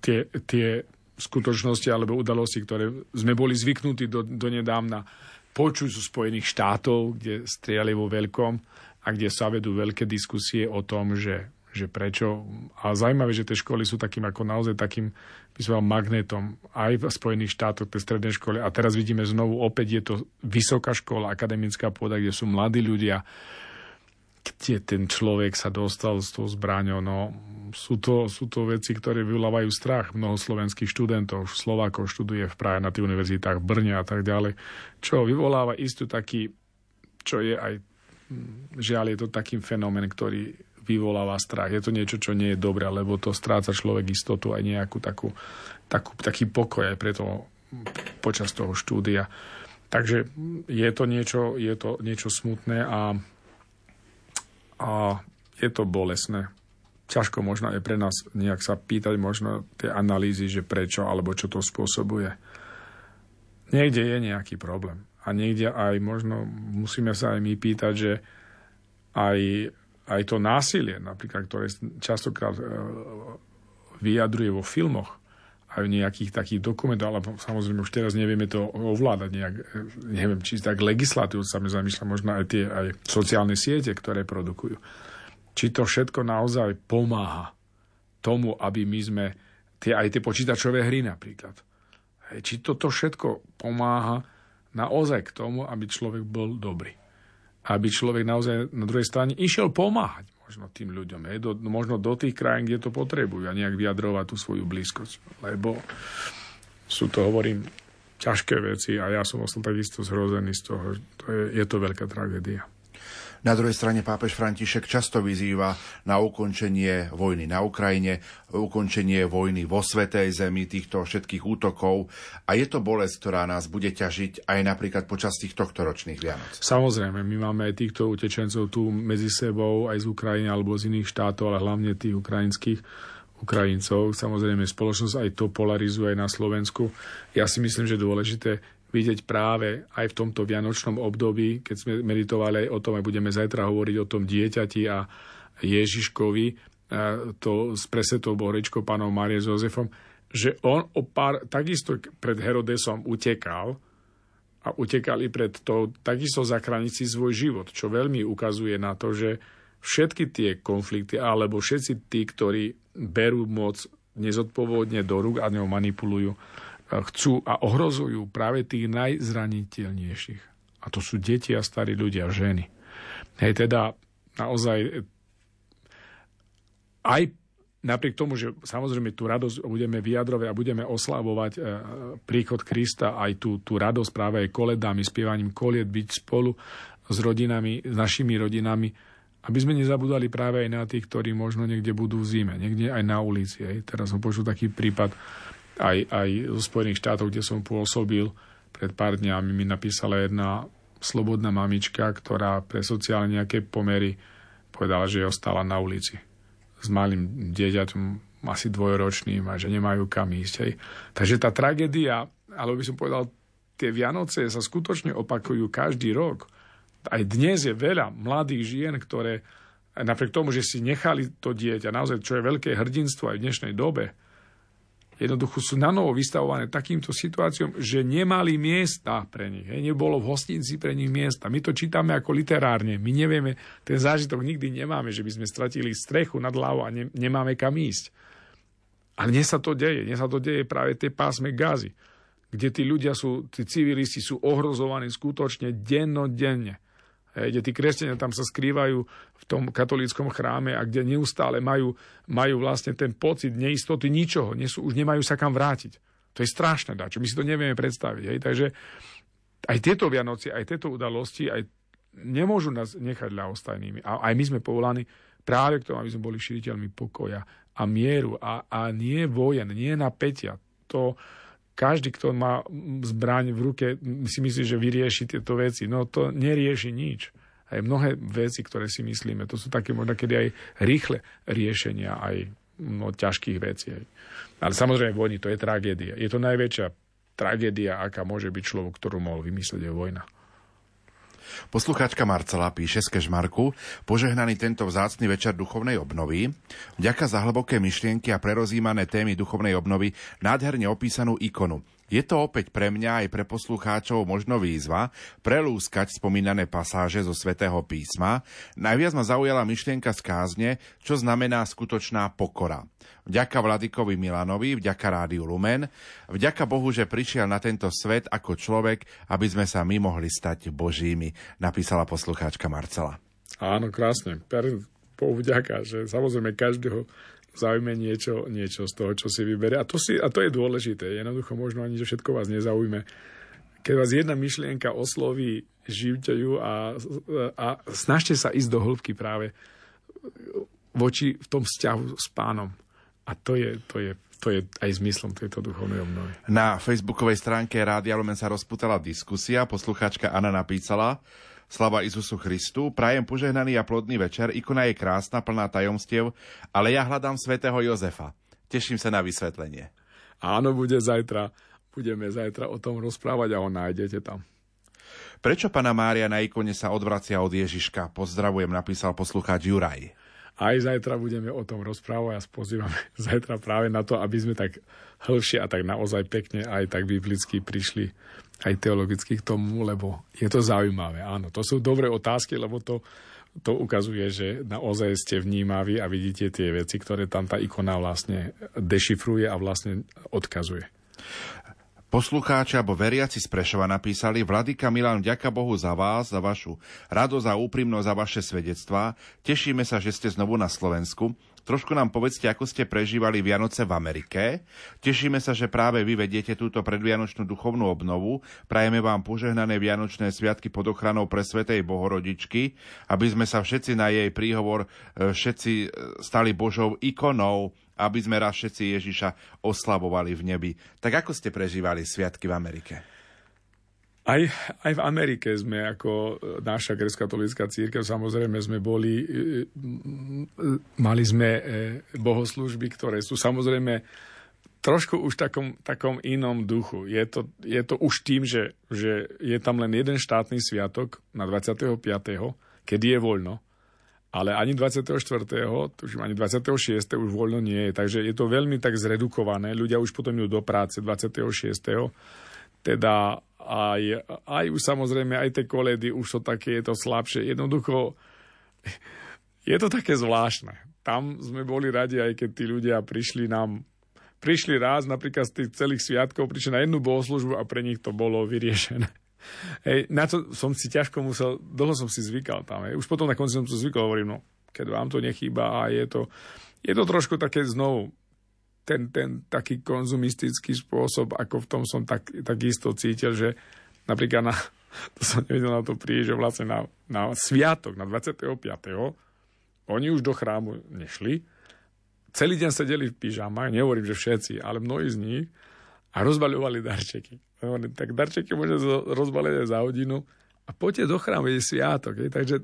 tie, tie skutočnosti alebo udalosti, ktoré sme boli zvyknutí do, do nedávna počuť zo Spojených štátov, kde strieľali vo veľkom a kde sa vedú veľké diskusie o tom, že, že prečo. A zaujímavé, že tie školy sú takým ako naozaj takým by som magnetom aj v Spojených štátoch, tie stredné školy. A teraz vidíme znovu, opäť je to vysoká škola, akademická pôda, kde sú mladí ľudia, kde ten človek sa dostal s tou zbraňou. No, sú to, sú to veci, ktoré vyvolávajú strach. Mnoho slovenských študentov, Slovákov študuje v Prahe na tých univerzitách, v Brne a tak ďalej, čo vyvoláva istú taký, čo je aj, žiaľ, je to taký fenomén, ktorý vyvoláva strach. Je to niečo, čo nie je dobré, lebo to stráca človek istotu aj nejakú takú, takú, taký pokoj aj preto počas toho štúdia. Takže je to niečo, je to niečo smutné a, a je to bolesné. Ťažko možno je pre nás nejak sa pýtať možno tie analýzy, že prečo alebo čo to spôsobuje. Niekde je nejaký problém. A niekde aj možno musíme sa aj my pýtať, že aj aj to násilie, napríklad, ktoré častokrát e, vyjadruje vo filmoch, aj v nejakých takých dokumentoch, ale samozrejme už teraz nevieme to ovládať nejak, e, neviem, či tak legislatívu sa mi zamýšľa, možno aj tie aj sociálne siete, ktoré produkujú. Či to všetko naozaj pomáha tomu, aby my sme, tie, aj tie počítačové hry napríklad, či toto všetko pomáha naozaj k tomu, aby človek bol dobrý aby človek naozaj na druhej strane išiel pomáhať možno tým ľuďom, hej, do, možno do tých krajín, kde to potrebujú a nejak vyjadrovať tú svoju blízkosť. Lebo sú to, hovorím, ťažké veci a ja som vlastne takisto zhrozený z toho. To je, je to veľká tragédia. Na druhej strane pápež František často vyzýva na ukončenie vojny na Ukrajine, ukončenie vojny vo Svetej Zemi, týchto všetkých útokov. A je to bolesť, ktorá nás bude ťažiť aj napríklad počas tých tohto ročných Vianoc. Samozrejme, my máme aj týchto utečencov tu medzi sebou, aj z Ukrajiny alebo z iných štátov, ale hlavne tých ukrajinských Ukrajincov. Samozrejme, spoločnosť aj to polarizuje aj na Slovensku. Ja si myslím, že dôležité vidieť práve aj v tomto vianočnom období, keď sme meditovali aj o tom, aj budeme zajtra hovoriť o tom dieťati a Ježiškovi, to s presetou Bohorečkou pánom Márie s Jozefom, že on o pár, takisto pred Herodesom utekal a utekali pred to, takisto zachrániť si svoj život, čo veľmi ukazuje na to, že všetky tie konflikty, alebo všetci tí, ktorí berú moc nezodpovodne do rúk a ňou manipulujú, chcú a ohrozujú práve tých najzraniteľnejších. A to sú deti a starí ľudia, ženy. Hej, teda naozaj aj napriek tomu, že samozrejme tú radosť budeme vyjadrovať a budeme oslavovať e, príchod Krista, aj tú, tú radosť práve aj koledami, spievaním koliet, byť spolu s rodinami, s našimi rodinami, aby sme nezabudali práve aj na tých, ktorí možno niekde budú v zime, niekde aj na ulici. Hej. Teraz som počul taký prípad, aj, aj zo Spojených štátov, kde som pôsobil pred pár dňami, mi napísala jedna slobodná mamička, ktorá pre sociálne nejaké pomery povedala, že ostala na ulici s malým dieťaťom, asi dvojročným a že nemajú kam ísť. Hej. Takže tá tragédia, alebo by som povedal, tie Vianoce sa skutočne opakujú každý rok. Aj dnes je veľa mladých žien, ktoré napriek tomu, že si nechali to dieťa, naozaj, čo je veľké hrdinstvo aj v dnešnej dobe, jednoducho sú na novo vystavované takýmto situáciám, že nemali miesta pre nich. Hej. Nebolo v hostinci pre nich miesta. My to čítame ako literárne. My nevieme, ten zážitok nikdy nemáme, že by sme stratili strechu nad hlavou a ne, nemáme kam ísť. Ale dnes sa to deje. Dnes sa to deje práve tej pásme gazy, kde tí ľudia sú, tí civilisti sú ohrozovaní skutočne dennodenne. Kde tí kresťania tam sa skrývajú v tom katolíckom chráme a kde neustále majú, majú vlastne ten pocit neistoty ničoho, nie sú, už nemajú sa kam vrátiť. To je strašné dačo, my si to nevieme predstaviť. Hej, takže aj tieto Vianoci, aj tieto udalosti aj nemôžu nás nechať ľahostajnými. A aj my sme povolaní práve k tomu, aby sme boli širiteľmi pokoja a mieru a, a nie vojen, nie napätia. To, každý, kto má zbraň v ruke, si myslí, že vyrieši tieto veci. No to nerieši nič. Aj mnohé veci, ktoré si myslíme, to sú také možno kedy aj rýchle riešenia aj no, ťažkých vecí. Ale samozrejme vojny, to je tragédia. Je to najväčšia tragédia, aká môže byť človek, ktorú mohol vymyslieť, je vojna. Poslucháčka Marcela píše z Kešmarku, požehnaný tento vzácny večer duchovnej obnovy. Vďaka za hlboké myšlienky a prerozímané témy duchovnej obnovy nádherne opísanú ikonu. Je to opäť pre mňa aj pre poslucháčov možno výzva prelúskať spomínané pasáže zo svätého písma. Najviac ma zaujala myšlienka z kázne, čo znamená skutočná pokora. Vďaka Vladikovi Milanovi, vďaka Rádiu Lumen, vďaka Bohu, že prišiel na tento svet ako človek, aby sme sa my mohli stať Božími, napísala poslucháčka Marcela. Áno, krásne. Bohu vďaka, že samozrejme každého zaujme niečo, niečo z toho, čo si vyberie. A to, si, a to je dôležité. Jednoducho možno ani, že všetko vás nezaujme. Keď vás jedna myšlienka osloví, živte ju a, a snažte sa ísť do hĺbky práve voči v tom vzťahu s pánom. A to je, to je, to je aj zmyslom tejto duchovnej obnovy. Na facebookovej stránke Rádia Lumen sa rozputala diskusia. Poslucháčka Anna napísala, Slava Isusu Christu, prajem požehnaný a plodný večer, ikona je krásna, plná tajomstiev, ale ja hľadám svätého Jozefa. Teším sa na vysvetlenie. Áno, bude zajtra. Budeme zajtra o tom rozprávať a ho nájdete tam. Prečo pana Mária na ikone sa odvracia od Ježiška? Pozdravujem, napísal poslucháč Juraj. Aj zajtra budeme o tom rozprávať a spozývame zajtra práve na to, aby sme tak hĺbšie a tak naozaj pekne aj tak biblicky prišli aj teologicky k tomu, lebo je to zaujímavé. Áno, to sú dobré otázky, lebo to, to ukazuje, že naozaj ste vnímaví a vidíte tie veci, ktoré tam tá ikona vlastne dešifruje a vlastne odkazuje. Poslucháči alebo veriaci z Prešova napísali Vladyka Milan, ďaká Bohu za vás, za vašu radosť a úprimnosť, za vaše svedectvá. Tešíme sa, že ste znovu na Slovensku. Trošku nám povedzte, ako ste prežívali Vianoce v Amerike. Tešíme sa, že práve vy vediete túto predvianočnú duchovnú obnovu. Prajeme vám požehnané Vianočné sviatky pod ochranou pre Svetej Bohorodičky, aby sme sa všetci na jej príhovor e, všetci e, stali Božou ikonou aby sme raz všetci Ježiša oslavovali v nebi. Tak ako ste prežívali sviatky v Amerike? Aj, aj v Amerike sme ako naša grecko-katolická církev, samozrejme sme boli, e, mali sme e, bohoslužby, ktoré sú samozrejme trošku už takom, takom inom duchu. Je to, je to už tým, že, že je tam len jeden štátny sviatok na 25., kedy je voľno ale ani 24. tužím, ani 26. už voľno nie je. Takže je to veľmi tak zredukované. Ľudia už potom idú do práce 26. Teda aj, aj už samozrejme, aj tie koledy už sú také, je to slabšie. Jednoducho, je to také zvláštne. Tam sme boli radi, aj keď tí ľudia prišli nám prišli raz napríklad z tých celých sviatkov, prišli na jednu bohoslužbu a pre nich to bolo vyriešené. Hej, na to som si ťažko musel, dlho som si zvykal tam. Hej. Už potom na konci som to zvykal, hovorím, no, keď vám to nechýba a je to, je to trošku také znovu ten, ten taký konzumistický spôsob, ako v tom som tak, takisto cítil, že napríklad na, to som nevedel na to prísť, že vlastne na, na sviatok, na 25. Oni už do chrámu nešli, celý deň sedeli v pyžamách, nehovorím, že všetci, ale mnohí z nich, a rozbaľovali darčeky. Tak darčeky môže rozbaliť aj za hodinu a poďte do chrámu, je sviatok. Je. Takže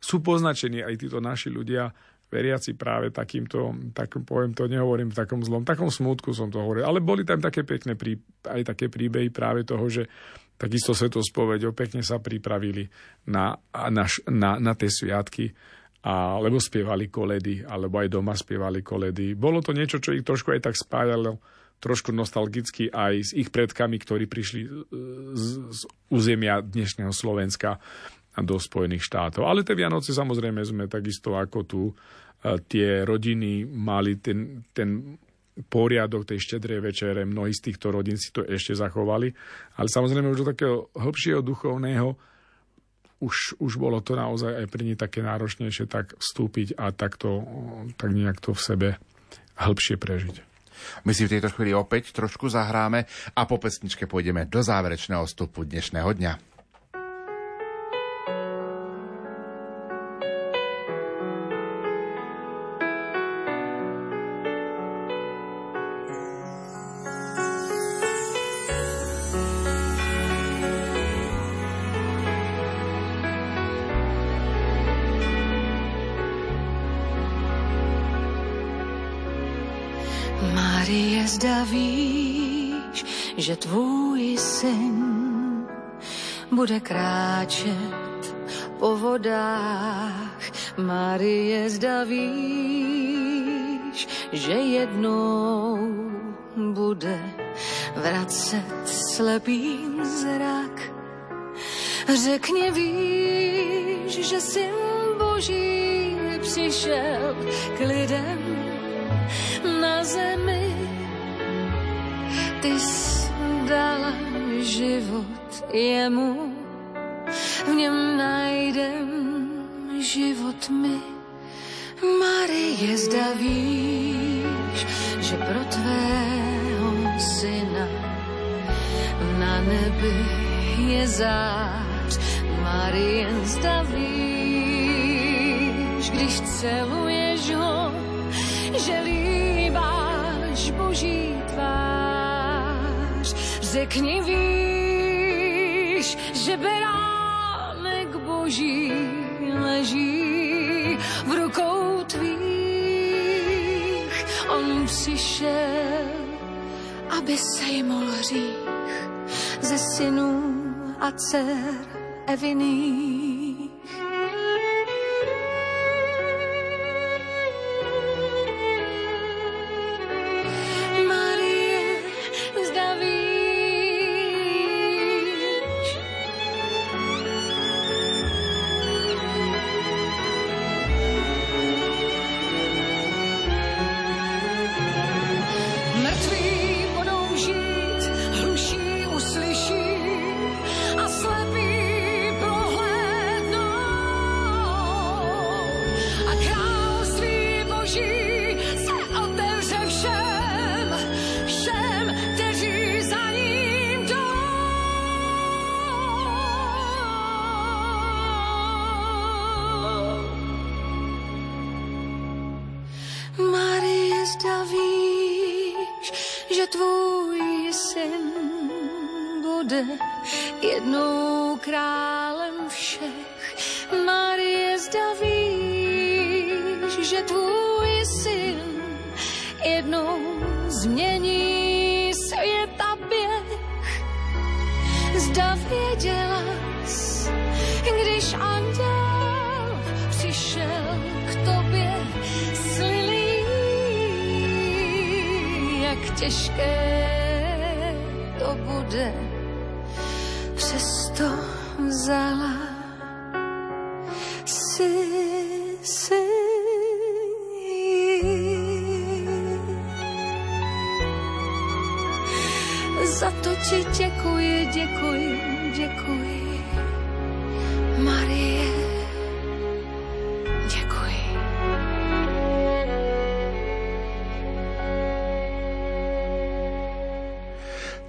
sú poznačení aj títo naši ľudia, veriaci práve takýmto, tak poviem to, nehovorím v takom zlom, takom smutku som to hovoril, ale boli tam také pekné prí, aj také príbehy práve toho, že takisto svetospovedou pekne sa pripravili na, na, na, na tie sviatky, a, lebo spievali koledy, alebo aj doma spievali koledy. Bolo to niečo, čo ich trošku aj tak spájalo trošku nostalgicky aj s ich predkami, ktorí prišli z, z územia dnešného Slovenska do Spojených štátov. Ale tie Vianoce samozrejme sme takisto ako tu e, tie rodiny mali ten, ten poriadok tej štedrej večere, mnohí z týchto rodín si to ešte zachovali, ale samozrejme už do takého hĺbšieho duchovného už, už bolo to naozaj aj pri ní také náročnejšie tak vstúpiť a takto, tak nejak to v sebe hĺbšie prežiť. My si v tejto chvíli opäť trošku zahráme a po pesničke pôjdeme do záverečného vstupu dnešného dňa. Že tvůj syn bude kráčet po vodách. Marie, zda víš, že jednou bude vracet slepý zrak. Řekni, víš, že syn Boží přišel k lidem na zemi ty jsi dala život jemu, v něm najdem život my. Marie, zda víš, že pro tvého syna na nebi je zář. Marie, zda víš, když celuješ ho, že líbáš Boží Řekni, víš, že beránek boží leží v rukou tvých. On přišel, aby sejmul hřích ze synů a dcer Eviných.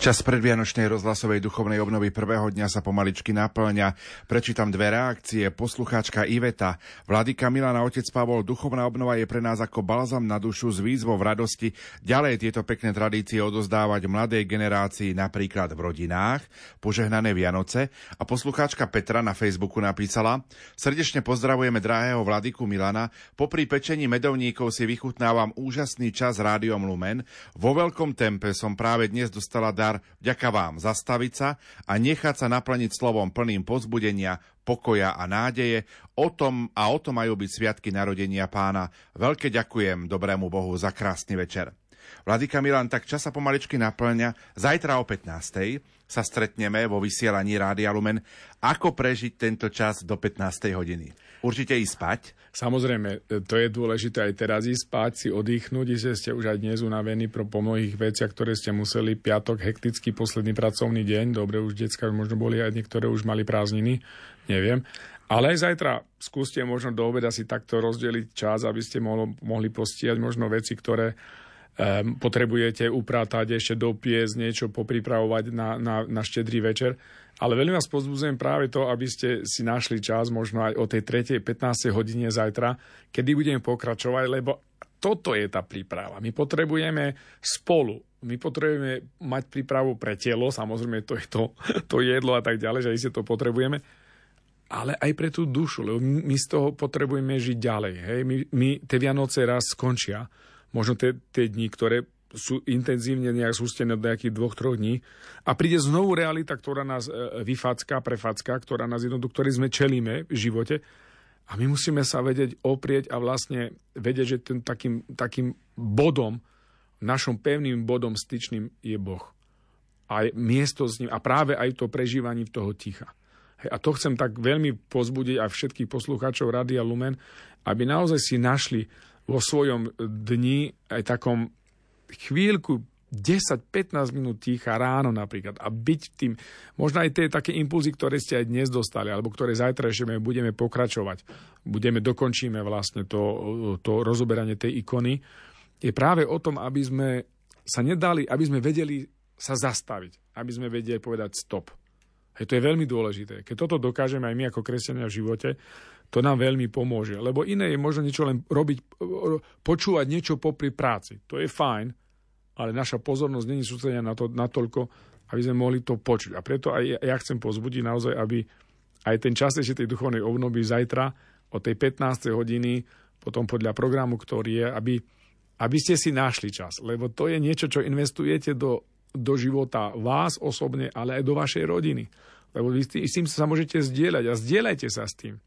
Čas predvianočnej rozhlasovej duchovnej obnovy prvého dňa sa pomaličky naplňa. Prečítam dve reakcie. Poslucháčka Iveta. Vladyka Milana Otec Pavol, duchovná obnova je pre nás ako balzam na dušu s výzvou v radosti ďalej tieto pekné tradície odozdávať mladej generácii napríklad v rodinách. Požehnané Vianoce. A poslucháčka Petra na Facebooku napísala Srdečne pozdravujeme drahého Vladyku Milana. Popri pečení medovníkov si vychutnávam úžasný čas Rádiom Lumen. Vo veľkom tempe som práve dnes dostala dar vďaka vám zastaviť sa a nechať sa naplniť slovom plným pozbudenia, pokoja a nádeje. O tom a o tom majú byť sviatky narodenia pána. Veľké ďakujem dobrému Bohu za krásny večer. Vladyka Milan, tak čas sa pomaličky naplňa. Zajtra o 15. sa stretneme vo vysielaní Rádia Lumen. Ako prežiť tento čas do 15. hodiny? Určite ísť spať? Samozrejme, to je dôležité aj teraz ísť spať, si oddychnúť, že ste už aj dnes unavení pro, po mnohých veciach, ktoré ste museli. Piatok, hektický posledný pracovný deň. Dobre, už detská možno boli aj niektoré už mali prázdniny, neviem. Ale aj zajtra skúste možno do obeda si takto rozdeliť čas, aby ste mohli, mohli postihať možno veci, ktoré potrebujete upratať, ešte dopiesť, niečo popripravovať na, na, na štedrý večer. Ale veľmi vás pozbudzujem práve to, aby ste si našli čas možno aj o tej 3. 15. hodine zajtra, kedy budeme pokračovať, lebo toto je tá príprava. My potrebujeme spolu, my potrebujeme mať prípravu pre telo, samozrejme to je to, to jedlo a tak ďalej, že si to potrebujeme, ale aj pre tú dušu, lebo my z toho potrebujeme žiť ďalej. Hej? My, my tie Vianoce raz skončia, možno tie, tie dni, ktoré sú intenzívne nejak zústené do nejakých dvoch, troch dní a príde znovu realita, ktorá nás e, vyfacká, prefacká, ktorá nás jednoducho, ktorý sme čelíme v živote a my musíme sa vedieť oprieť a vlastne vedieť, že ten takým, takým bodom, našom pevným bodom styčným je Boh. A miesto s ním a práve aj to prežívanie toho ticha. A to chcem tak veľmi pozbudiť aj všetkých poslucháčov Radia Lumen, aby naozaj si našli vo svojom dni aj takom chvíľku 10-15 minút ticha ráno napríklad a byť tým, možno aj tie také impulzy, ktoré ste aj dnes dostali, alebo ktoré zajtra ešte budeme pokračovať, budeme, dokončíme vlastne to, to rozoberanie tej ikony, je práve o tom, aby sme sa nedali, aby sme vedeli sa zastaviť, aby sme vedeli povedať stop. Hej, to je veľmi dôležité. Keď toto dokážeme aj my ako kresťania v živote, to nám veľmi pomôže. Lebo iné je možno niečo len robiť, počúvať niečo popri práci. To je fajn, ale naša pozornosť není sústredená na to natoľko, aby sme mohli to počuť. A preto aj ja chcem pozbudiť naozaj, aby aj ten čas ešte tej duchovnej obnovy zajtra o tej 15. hodiny, potom podľa programu, ktorý je, aby, aby ste si našli čas. Lebo to je niečo, čo investujete do, do života vás osobne, ale aj do vašej rodiny. Lebo vy s tým sa môžete zdieľať a zdieľajte sa s tým.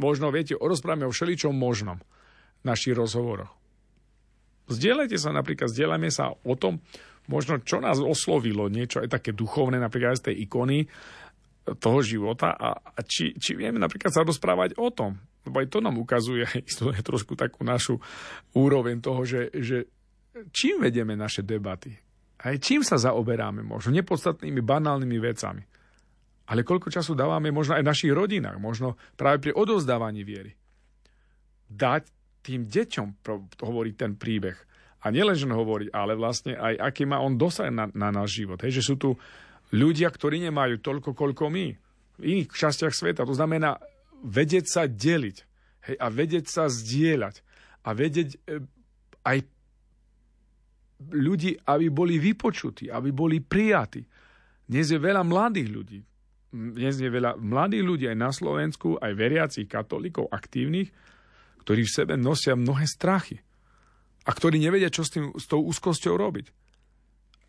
Možno, viete, rozprávame o všeličom možnom v našich rozhovoroch. Zdieľajte sa napríklad, zdieľajme sa o tom, možno čo nás oslovilo, niečo aj také duchovné, napríklad z tej ikony toho života a, a či, či vieme napríklad sa rozprávať o tom, lebo aj to nám ukazuje je trošku takú našu úroveň toho, že, že čím vedeme naše debaty, aj čím sa zaoberáme, možno nepodstatnými banálnymi vecami. Ale koľko času dávame možno aj našich rodinách, možno práve pri odozdávaní viery. Dať tým deťom hovoriť ten príbeh. A nielen, že hovoriť, ale vlastne aj aký má on dosah na, na náš život. Hej, že sú tu ľudia, ktorí nemajú toľko, koľko my v iných častiach sveta. To znamená vedieť sa deliť hej, a vedieť sa zdieľať a vedieť e, aj ľudí, aby boli vypočutí, aby boli prijatí. Dnes je veľa mladých ľudí. Dnes je veľa mladých ľudí aj na Slovensku, aj veriacich katolíkov, aktívnych, ktorí v sebe nosia mnohé strachy a ktorí nevedia, čo s, tým, s tou úzkosťou robiť.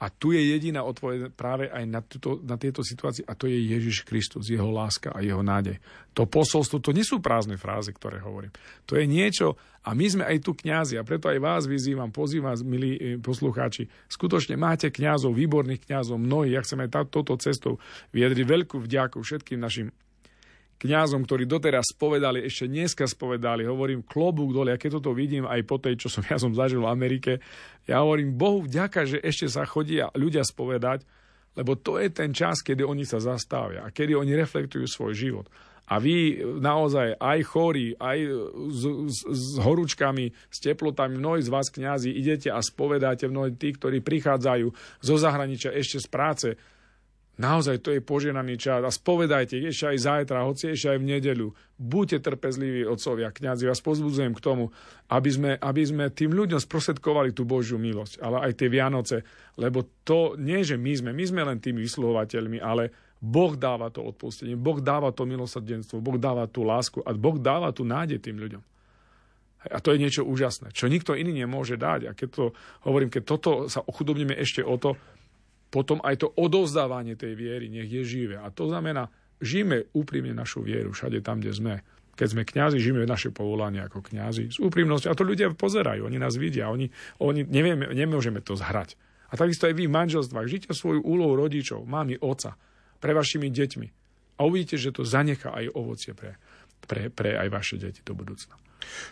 A tu je jediná odpoveď práve aj na, tuto, na tieto situácie a to je Ježiš Kristus, jeho láska a jeho nádej. To posolstvo, to nie sú prázdne frázy, ktoré hovorím. To je niečo a my sme aj tu kňazi a preto aj vás vyzývam, pozývam, milí eh, poslucháči, skutočne máte kňazov, výborných kňazov, mnohí, ja chcem aj touto cestou vyjadriť veľkú vďaku všetkým našim kňazom, ktorí doteraz spovedali, ešte dneska spovedali, hovorím klobúk dole, a keď toto vidím aj po tej, čo som ja som zažil v Amerike, ja hovorím Bohu vďaka, že ešte sa chodia ľudia spovedať, lebo to je ten čas, kedy oni sa zastavia a kedy oni reflektujú svoj život. A vy naozaj aj chorí, aj s, s, s horúčkami, s teplotami, mnohí z vás kňazi idete a spovedáte mnohí tí, ktorí prichádzajú zo zahraničia ešte z práce, Naozaj to je poženaný čas a spovedajte ešte aj zajtra, hoci ešte aj v nedeľu. Buďte trpezliví, otcovia, kňazi. Vás pozbudzujem k tomu, aby sme, aby sme tým ľuďom sprostredkovali tú Božiu milosť, ale aj tie Vianoce, lebo to nie, že my sme, my sme len tými vysluhovateľmi, ale Boh dáva to odpustenie, Boh dáva to milosrdenstvo, Boh dáva tú lásku a Boh dáva tú nádej tým ľuďom. A to je niečo úžasné, čo nikto iný nemôže dať. A keď to hovorím, keď toto sa ochudobníme ešte o to, potom aj to odovzdávanie tej viery nech je živé. A to znamená, žijeme úprimne našu vieru všade tam, kde sme. Keď sme kňazi, žijeme naše povolanie ako kňazi s úprimnosťou. A to ľudia pozerajú, oni nás vidia, oni, oni nevieme, nemôžeme to zhrať. A takisto aj vy v manželstvách, žite svoju úlohu rodičov, mami, oca, pre vašimi deťmi. A uvidíte, že to zanechá aj ovocie pre, pre, pre aj vaše deti do budúcna.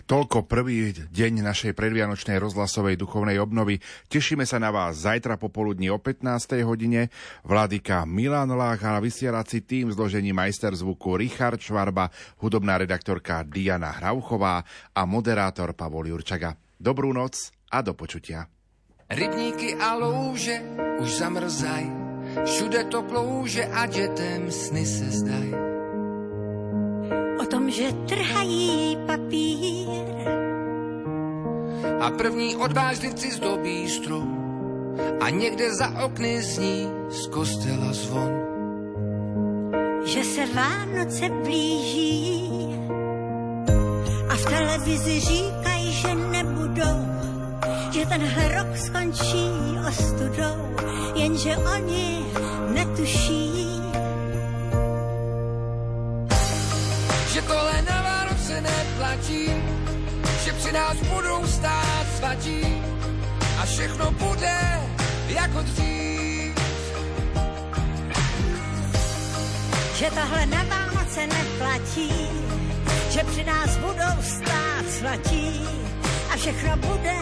Toľko prvý deň našej predvianočnej rozhlasovej duchovnej obnovy. Tešíme sa na vás zajtra popoludní o 15. hodine. Vladyka Milan Lách a vysielací tým zložení majster zvuku Richard Švarba, hudobná redaktorka Diana Hrauchová a moderátor Pavol Jurčaga. Dobrú noc a do počutia. Rybníky a louže už zamrzaj, všude to klouže a dětem sny se zdaj o tom, že trhají papír. A první odvážlivci zdobí strom a někde za okny zní z kostela zvon. Že se Vánoce blíží a v televizi říkají, že nebudou, že ten rok skončí ostudou, jenže oni netuší, že tohle na Vánoce neplatí, že při nás budou stát svatí a všechno bude jako dřív. Že tohle na Vánoce neplatí, že při nás budou stát svatí a všechno bude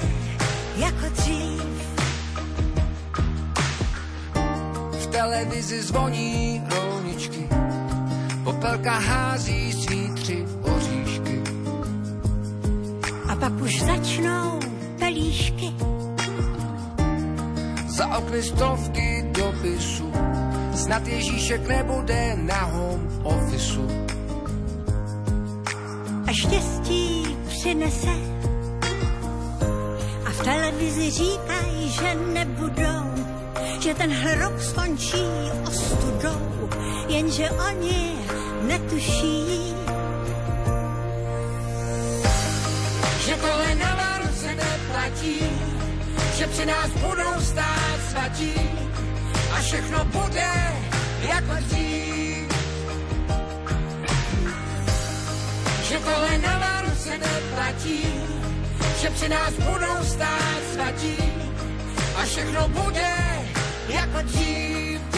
jako dřív. V televizi zvoní rolničky, popelka hází svý tři oříšky. A pak už začnou pelíšky. Za okny stovky dopisů, snad Ježíšek nebude na home officeu. a štěstí přinese. A v televizi říkají, že nebudou, že ten rok skončí ostudou, jenže oni netuší, že tohle na Vánoce neplatí, že při nás budou stát svatí a všechno bude jako dřív. Že tohle na Vánoce neplatí, že při nás budou stát svatí a všechno bude jako dřív.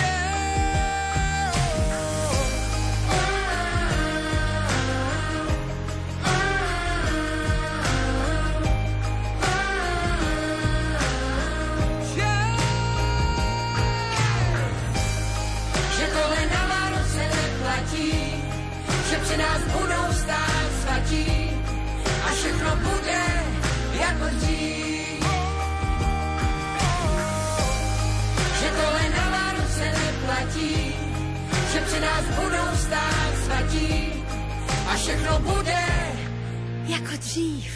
Že nás budou stát svatí a všechno bude jako dřív. Že tohle na Vánoce neplatí, že při nás budou stát svatí a všechno bude jako dřív.